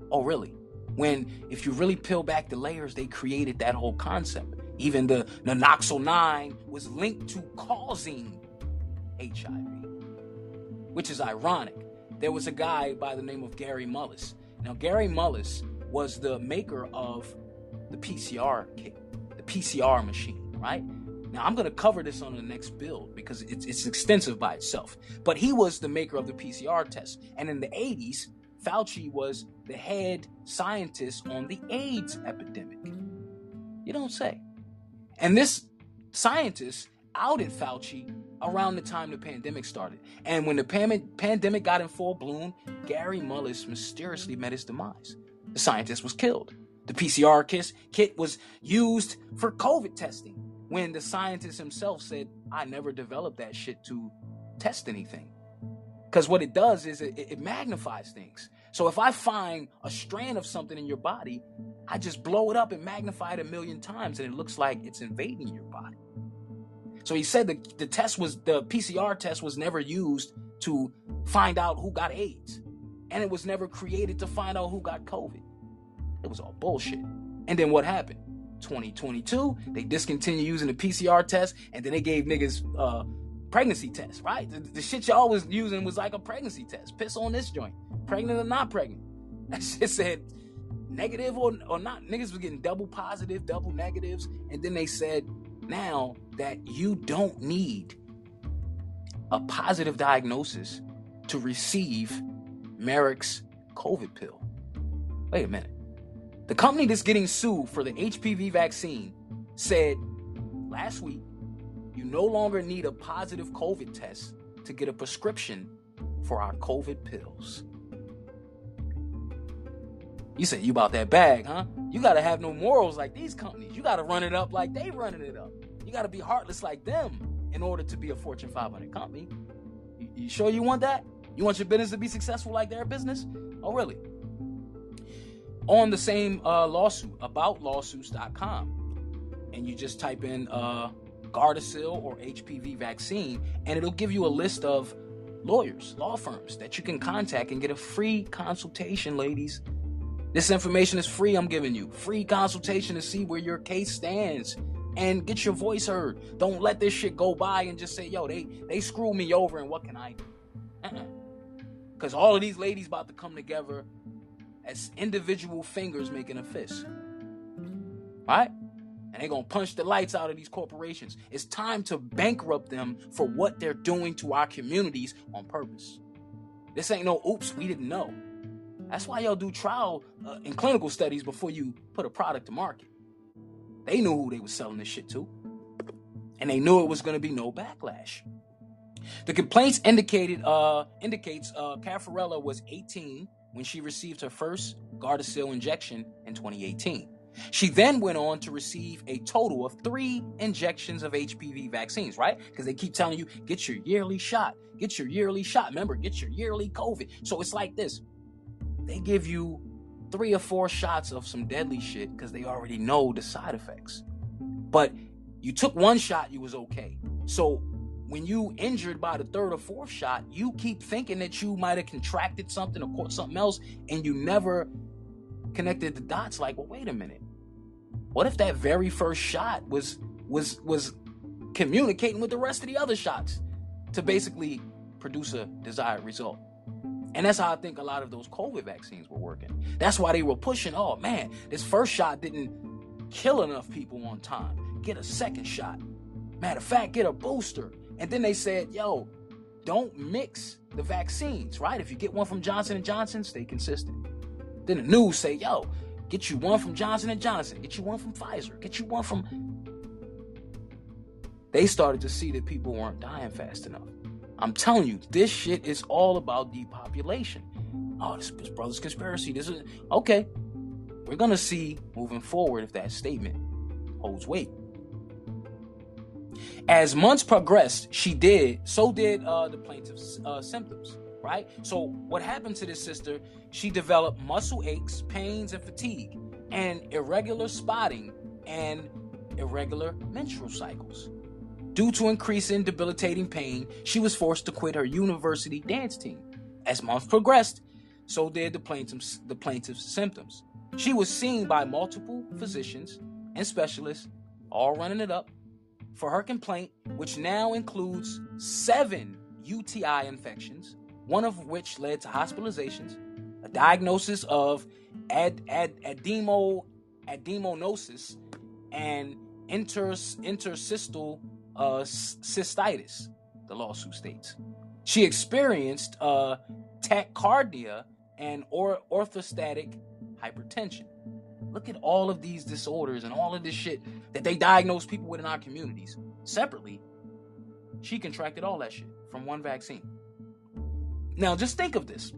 Oh, really? When, if you really peel back the layers, they created that whole concept. Even the Naloxone 9 was linked to causing HIV, which is ironic. There was a guy by the name of Gary Mullis. Now, Gary Mullis was the maker of the PCR kit, the PCR machine, right? Now, I'm going to cover this on the next build because it's, it's extensive by itself. But he was the maker of the PCR test. And in the 80s, Fauci was the head scientist on the AIDS epidemic. You don't say. And this scientist outed Fauci around the time the pandemic started. And when the pandemic got in full bloom, Gary Mullis mysteriously met his demise. The scientist was killed. The PCR kit was used for COVID testing when the scientist himself said, I never developed that shit to test anything. Because what it does is it, it, magnifies things. So if I find a strand of something in your body, I just blow it up and magnify it a million times, and it looks like it's invading your body. So he said the, the test was the PCR test was never used to find out who got AIDS. And it was never created to find out who got COVID. It was all bullshit. And then what happened? 2022, they discontinued using the PCR test, and then they gave niggas uh, pregnancy tests, right? The, the, shit y'all was using was like a pregnancy test. Piss on this joint. Pregnant or not pregnant. (laughs) That shit said negative or, or not. Niggas was getting double positive, double negatives. And then they said now that you don't need a positive diagnosis to receive Merck's COVID pill. Wait a minute. The company that's getting sued for the HPV vaccine said last week you no longer need a positive COVID test to get a prescription for our COVID pills. You say you about that bag, huh? You gotta have no morals like these companies. You gotta run it up like they running it up. You gotta be heartless like them in order to be a Fortune 500 company. You sure you want that? You want your business to be successful like their business? Oh, really? On the same uh, lawsuit, about lawsuits.com, and you just type in uh, Gardasil or HPV vaccine, and it'll give you a list of lawyers, law firms that you can contact and get a free consultation, ladies. This information is free, I'm giving you. Free consultation to see where your case stands and get your voice heard. Don't let this shit go by and just say, yo, they, they screwed me over and what can I do? Because uh-uh. all of these ladies about to come together as individual fingers making a fist. Right? And they're going to punch the lights out of these corporations. It's time to bankrupt them for what they're doing to our communities on purpose. This ain't no oops, we didn't know. That's why y'all do trial uh, and clinical studies before you put a product to market. They knew who they were selling this shit to. And they knew it was going to be no backlash. The complaints indicated uh, indicates uh, Caffarella was 18 when she received her first Gardasil injection in 2018. She then went on to receive a total of three injections of HPV vaccines, right? Because they keep telling you, get your yearly shot, get your yearly shot. Remember, get your yearly COVID. So it's like this they give you three or four shots of some deadly shit because they already know the side effects. But you took one shot, you was okay. So when you injured by the third or fourth shot, you keep thinking that you might have contracted something or caught something else, and you never connected the dots. Like, well, wait a minute. What if that very first shot was was was communicating with the rest of the other shots to basically produce a desired result? And that's how I think a lot of those COVID vaccines were working. That's why they were pushing, oh man, this first shot didn't kill enough people on time. Get a second shot. Matter of fact, get a booster. And then they said, yo, don't mix the vaccines, right? If you get one from Johnson and Johnson, stay consistent. Then the news say, yo, get you one from Johnson and Johnson, get you one from Pfizer, get you one from. They started to see that people weren't dying fast enough. I'm telling you, this shit is all about depopulation. Oh, this, this brother's conspiracy. This is okay. We're gonna see moving forward if that statement holds weight. As months progressed, she did, so did uh, the plaintiff's uh, symptoms, right? So, what happened to this sister? She developed muscle aches, pains, and fatigue, and irregular spotting and irregular menstrual cycles. Due to increasing debilitating pain, she was forced to quit her university dance team. As months progressed, so did the plaintiff's, the plaintiff's symptoms. She was seen by multiple physicians and specialists, all running it up, for her complaint, which now includes seven UTI infections, one of which led to hospitalizations, a diagnosis of ad, ad, and inter, interstitial uh, cystitis, the lawsuit states. She experienced uh, tachycardia and or- orthostatic hypertension. Look at all of these disorders and all of this shit that they diagnose people with in our communities. Separately, she contracted all that shit from one vaccine. Now, just think of this.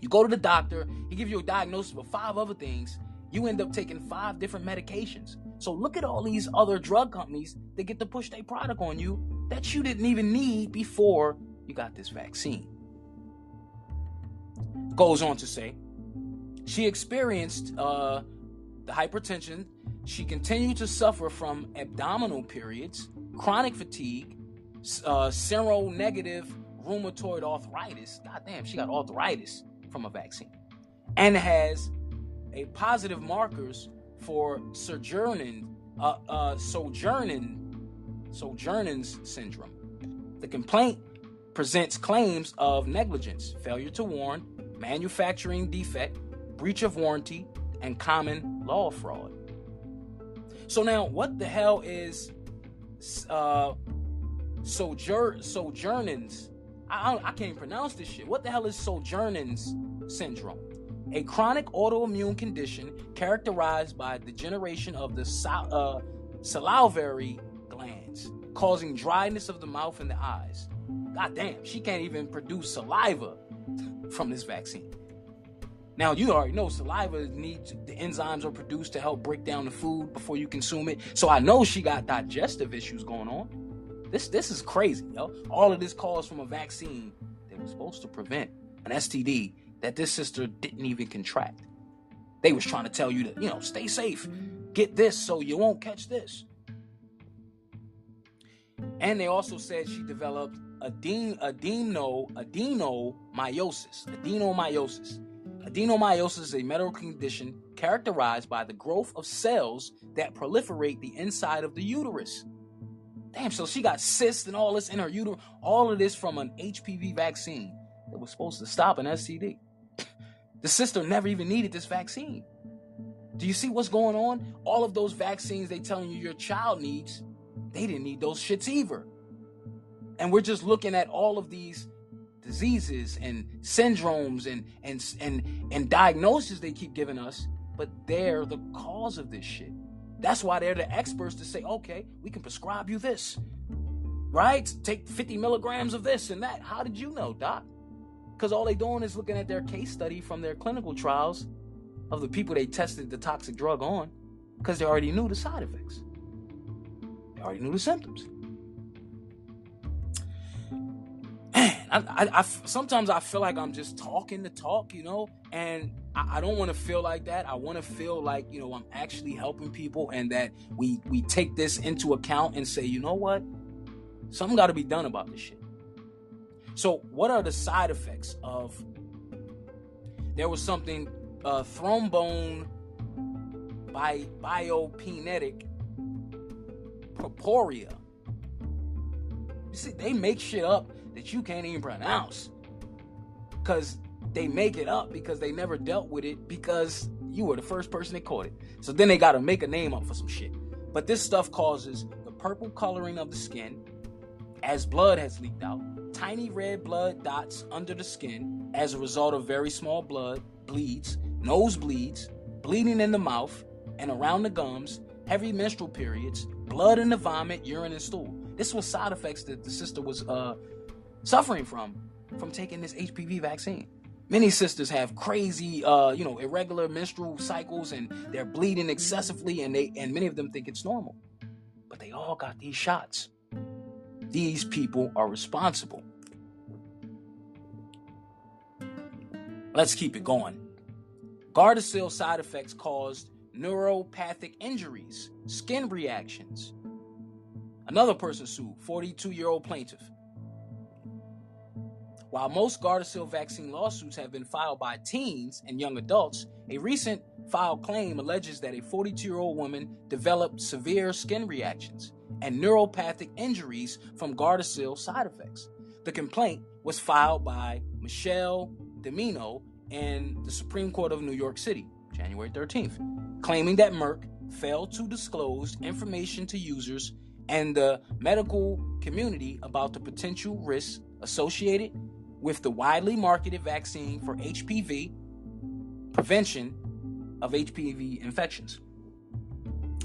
You go to the doctor, he gives you a diagnosis for five other things. You end up taking five different medications. So look at all these other drug companies that get to push their product on you that you didn't even need before you got this vaccine. Goes on to say, she experienced uh, the hypertension. She continued to suffer from abdominal periods, chronic fatigue, uh, seronegative rheumatoid arthritis. God damn, she got arthritis from a vaccine, and has a positive markers for sojourning, uh, uh, sojourning, sojourning's syndrome. The complaint presents claims of negligence, failure to warn, manufacturing defect, breach of warranty, and common law fraud. So now, what the hell is uh, sojour sojournings? I, I, can't pronounce this shit. What the hell is sojournings syndrome? A chronic autoimmune condition characterized by degeneration of the sal- uh, salivary glands, causing dryness of the mouth and the eyes. God damn, she can't even produce saliva (laughs) from this vaccine. Now you already know saliva needs the enzymes are produced to help break down the food before you consume it. So I know she got digestive issues going on. This this is crazy, yo. All of this caused from a vaccine that was supposed to prevent an STD that this sister didn't even contract. They was trying to tell you to, you know, stay safe. Get this so you won't catch this. And they also said she developed adeno, adeno, adenomyosis. Adenomyosis. Adenomyosis is a medical condition characterized by the growth of cells that proliferate the inside of the uterus. Damn, so she got cysts and all this in her uterus. All of this from an HPV vaccine that was supposed to stop an STD. (laughs) the sister never even needed this vaccine. Do you see what's going on? All of those vaccines they telling you your child needs, they didn't need those shits either. And we're just looking at all of these diseases and syndromes and and and and diagnoses they keep giving us, but they're the cause of this shit. That's why they're the experts to say, okay, we can prescribe you this. Right? Take 50 milligrams of this and that. How did you know, Doc? Because all they're doing is looking at their case study from their clinical trials of the people they tested the toxic drug on, because they already knew the side effects. They already knew the symptoms. I, I, I, sometimes I feel like I'm just talking the talk, you know, and I, I don't want to feel like that. I want to feel like you know I'm actually helping people, and that we we take this into account and say, you know what, something got to be done about this shit. So, what are the side effects of? There was something uh, thrombone by biopinetic purpura. You see, they make shit up that you can't even pronounce. Because they make it up because they never dealt with it because you were the first person that caught it. So then they got to make a name up for some shit. But this stuff causes the purple coloring of the skin as blood has leaked out, tiny red blood dots under the skin as a result of very small blood, bleeds, nose bleeds, bleeding in the mouth and around the gums, heavy menstrual periods, blood in the vomit, urine, and stool. This was side effects that the sister was uh, suffering from from taking this HPV vaccine. Many sisters have crazy, uh, you know, irregular menstrual cycles, and they're bleeding excessively, and they and many of them think it's normal, but they all got these shots. These people are responsible. Let's keep it going. Gardasil side effects caused neuropathic injuries, skin reactions. Another person sued, 42 year old plaintiff. While most Gardasil vaccine lawsuits have been filed by teens and young adults, a recent filed claim alleges that a 42 year old woman developed severe skin reactions and neuropathic injuries from Gardasil side effects. The complaint was filed by Michelle Domino in the Supreme Court of New York City, January 13th, claiming that Merck failed to disclose information to users and the medical community about the potential risks associated with the widely marketed vaccine for HPV prevention of HPV infections.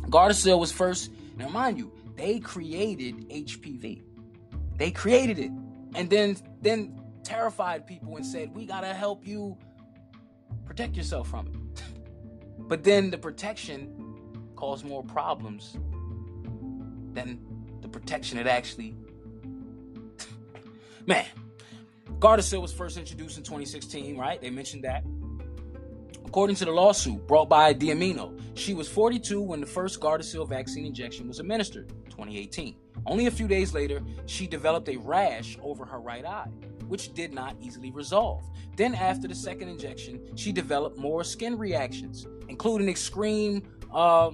Gardasil was first, now mind you, they created HPV. They created it and then then terrified people and said, "We got to help you protect yourself from it." (laughs) but then the protection caused more problems than the protection it actually (laughs) Man, Gardasil was first introduced in 2016, right? They mentioned that. According to the lawsuit brought by Diamino, she was 42 when the first Gardasil vaccine injection was administered, 2018. Only a few days later, she developed a rash over her right eye, which did not easily resolve. Then, after the second injection, she developed more skin reactions, including extreme uh,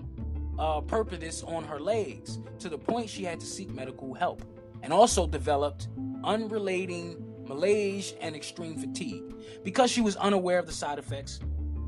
uh, purpuritis on her legs, to the point she had to seek medical help, and also developed unrelating malaise and extreme fatigue. Because she was unaware of the side effects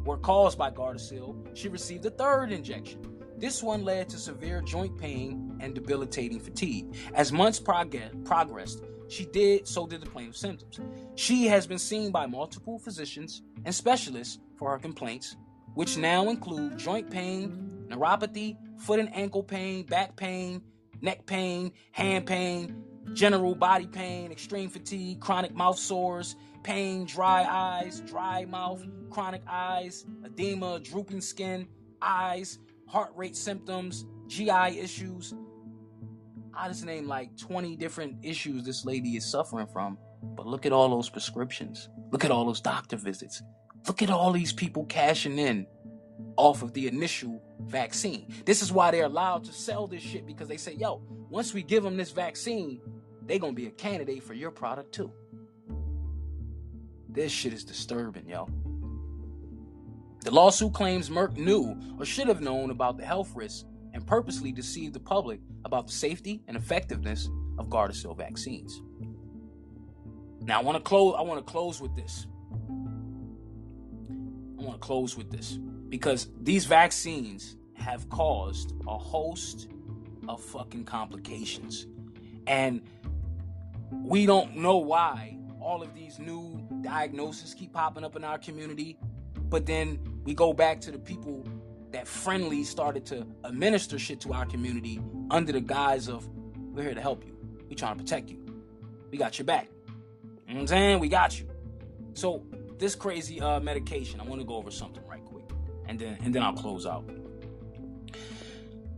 were caused by Gardasil, she received a third injection. This one led to severe joint pain and debilitating fatigue. As months prog- progressed, she did so did the plaintiff's symptoms. She has been seen by multiple physicians and specialists for her complaints, which now include joint pain, neuropathy, foot and ankle pain, back pain, neck pain, hand pain, general body pain, extreme fatigue, chronic mouth sores, pain, dry eyes, dry mouth, chronic eyes, edema, drooping skin, eyes, heart rate symptoms, GI issues. I just named like 20 different issues this lady is suffering from. But look at all those prescriptions. Look at all those doctor visits. Look at all these people cashing in off of the initial vaccine. This is why they're allowed to sell this shit because they say, yo, once we give them this vaccine, they're going to be a candidate for your product too. This shit is disturbing, yo. The lawsuit claims Merck knew or should have known about the health risks and purposely deceived the public about the safety and effectiveness of Gardasil vaccines. Now I want to close I want to close with this. I want to close with this because these vaccines have caused a host of fucking complications. And we don't know why all of these new diagnoses keep popping up in our community, but then we go back to the people that friendly started to administer shit to our community under the guise of we're here to help you. We trying to protect you. We got your back. You know I'm saying? We got you. So this crazy uh, medication, I want to go over something right and then and then I'll close out.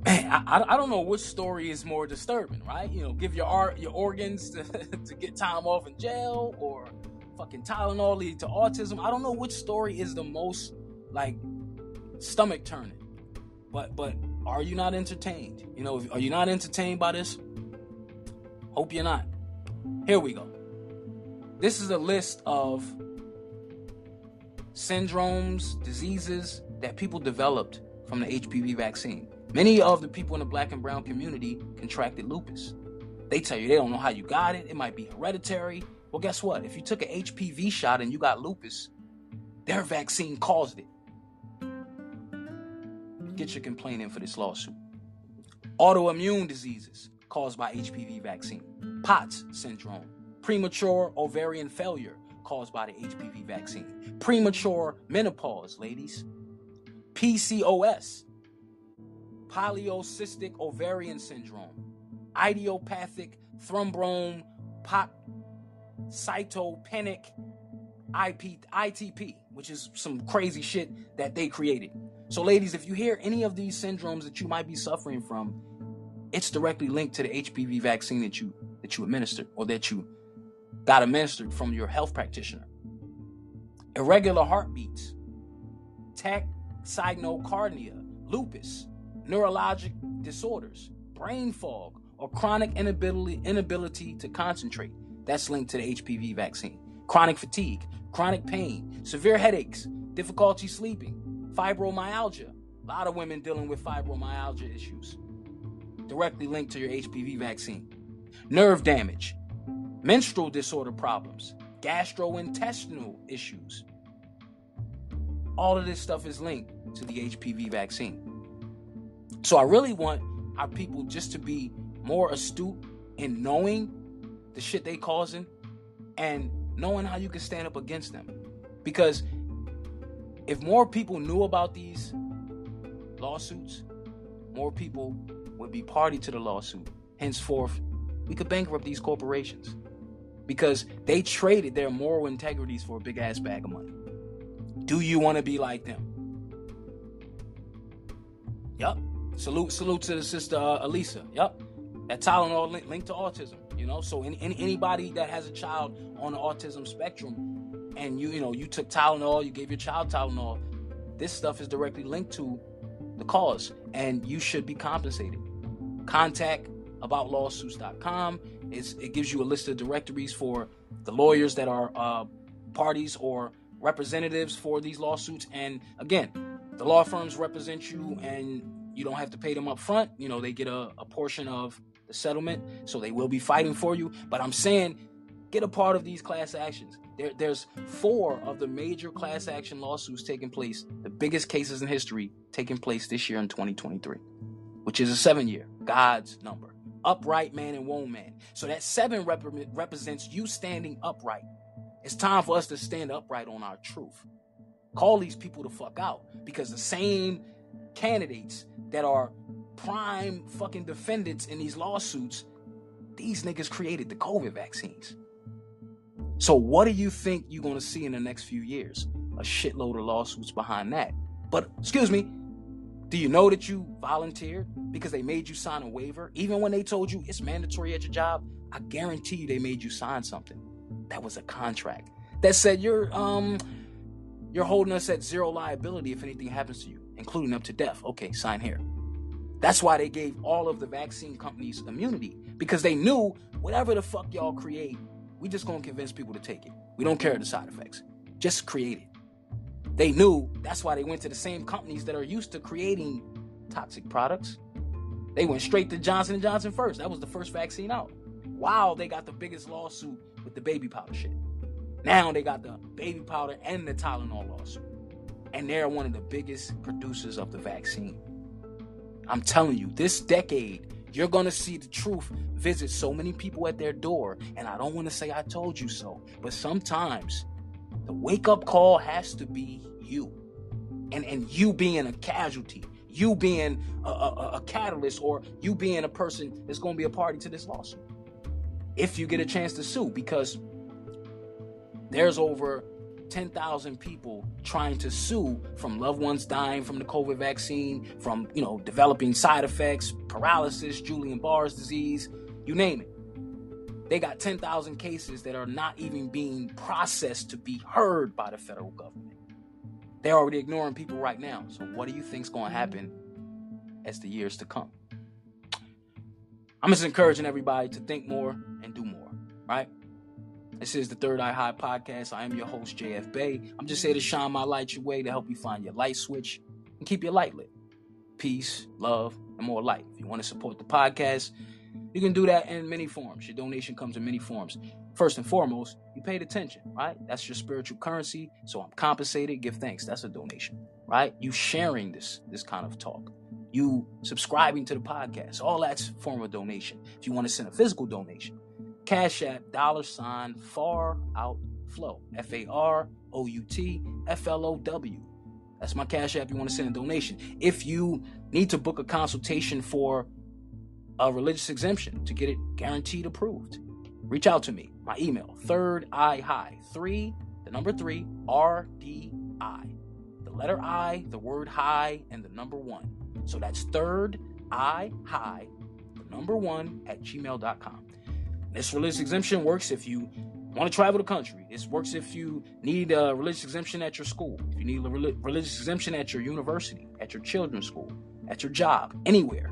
Man, I, I don't know which story is more disturbing, right? You know, give your art your organs (laughs) to, to get time off in jail, or fucking Tylenol lead to autism. I don't know which story is the most like stomach turning. But but are you not entertained? You know, are you not entertained by this? Hope you're not. Here we go. This is a list of syndromes, diseases that people developed from the HPV vaccine. Many of the people in the black and brown community contracted lupus. They tell you they don't know how you got it. It might be hereditary. Well, guess what? If you took an HPV shot and you got lupus, their vaccine caused it. Get your complaint in for this lawsuit. Autoimmune diseases caused by HPV vaccine. POTS syndrome. Premature ovarian failure caused by the HPV vaccine. Premature menopause, ladies. PCOS. Polycystic ovarian syndrome. Idiopathic thrombone pot cytopenic IP, ITP, which is some crazy shit that they created. So, ladies, if you hear any of these syndromes that you might be suffering from, it's directly linked to the HPV vaccine that you that you administered or that you got administered from your health practitioner. Irregular heartbeats, tachycardia, lupus, neurologic disorders, brain fog, or chronic inability inability to concentrate. That's linked to the HPV vaccine. Chronic fatigue, chronic pain, severe headaches, difficulty sleeping, Fibromyalgia. A lot of women dealing with fibromyalgia issues. Directly linked to your HPV vaccine. Nerve damage. Menstrual disorder problems. Gastrointestinal issues. All of this stuff is linked to the HPV vaccine. So I really want our people just to be more astute in knowing the shit they causing and knowing how you can stand up against them. Because if more people knew about these lawsuits, more people would be party to the lawsuit. Henceforth, we could bankrupt these corporations because they traded their moral integrities for a big ass bag of money. Do you want to be like them? Yup. Salute, salute to the sister uh, Elisa. Yep. That Tylenol link, linked to autism. You know, so any, any, anybody that has a child on the autism spectrum, and you you know you took Tylenol, you gave your child Tylenol, this stuff is directly linked to the cause, and you should be compensated. Contact aboutlawsuits.com. It's, it gives you a list of directories for the lawyers that are uh, parties or representatives for these lawsuits. And again, the law firms represent you, and you don't have to pay them up front. You know, they get a, a portion of the settlement, so they will be fighting for you. But I'm saying, get a part of these class actions. There, there's four of the major class action lawsuits taking place, the biggest cases in history taking place this year in 2023, which is a seven year, God's number. Upright man and woman. So that seven rep- represents you standing upright. It's time for us to stand upright on our truth. Call these people the fuck out because the same candidates that are prime fucking defendants in these lawsuits, these niggas created the COVID vaccines. So what do you think you're going to see in the next few years? A shitload of lawsuits behind that. But excuse me, do you know that you volunteered because they made you sign a waiver even when they told you it's mandatory at your job? I guarantee you they made you sign something. That was a contract that said you're um you're holding us at zero liability if anything happens to you, including up to death. Okay, sign here. That's why they gave all of the vaccine companies immunity because they knew whatever the fuck y'all create, we just gonna convince people to take it. We don't care the side effects. Just create it. They knew that's why they went to the same companies that are used to creating toxic products. They went straight to Johnson & Johnson first. That was the first vaccine out. Wow, they got the biggest lawsuit with the baby powder shit. Now they got the baby powder and the Tylenol lawsuit. And they're one of the biggest producers of the vaccine. I'm telling you, this decade, you're going to see the truth visit so many people at their door. And I don't want to say I told you so, but sometimes the wake up call has to be you. And, and you being a casualty, you being a, a, a catalyst, or you being a person that's going to be a party to this lawsuit. If you get a chance to sue, because there's over 10,000 people trying to sue from loved ones dying from the COVID vaccine, from, you know, developing side effects, paralysis, Guillain-Barré's disease, you name it. They got 10,000 cases that are not even being processed to be heard by the federal government. They're already ignoring people right now. So what do you think's going to happen as the years to come? I'm just encouraging everybody to think more and do more, right? This is the Third Eye High podcast. I am your host, JF Bay. I'm just here to shine my light your way to help you find your light switch and keep your light lit. Peace, love, and more light. If you want to support the podcast, you can do that in many forms. Your donation comes in many forms. First and foremost, you paid attention, right? That's your spiritual currency. So I'm compensated. Give thanks. That's a donation, right? You sharing this this kind of talk. You subscribing to the podcast. All that's form of donation. If you want to send a physical donation, Cash App, dollar sign, far out flow. F A R O U T F L O W. That's my Cash App. You want to send a donation. If you need to book a consultation for a religious exemption to get it guaranteed approved, reach out to me. My email, third eye high, three, the number three, R D I. The letter I, the word high, and the number one. So that's third eye high, the number one at gmail.com. This religious exemption works if you want to travel the country. This works if you need a religious exemption at your school, if you need a religious exemption at your university, at your children's school, at your job, anywhere.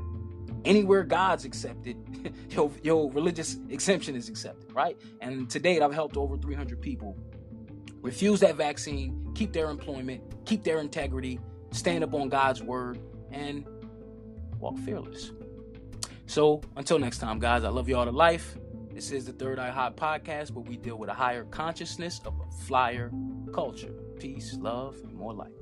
Anywhere God's accepted, (laughs) your, your religious exemption is accepted, right? And to date, I've helped over 300 people refuse that vaccine, keep their employment, keep their integrity, stand up on God's word, and walk fearless. So until next time, guys, I love you all to life. This is the Third Eye High podcast where we deal with a higher consciousness of a flyer culture. Peace, love, and more light.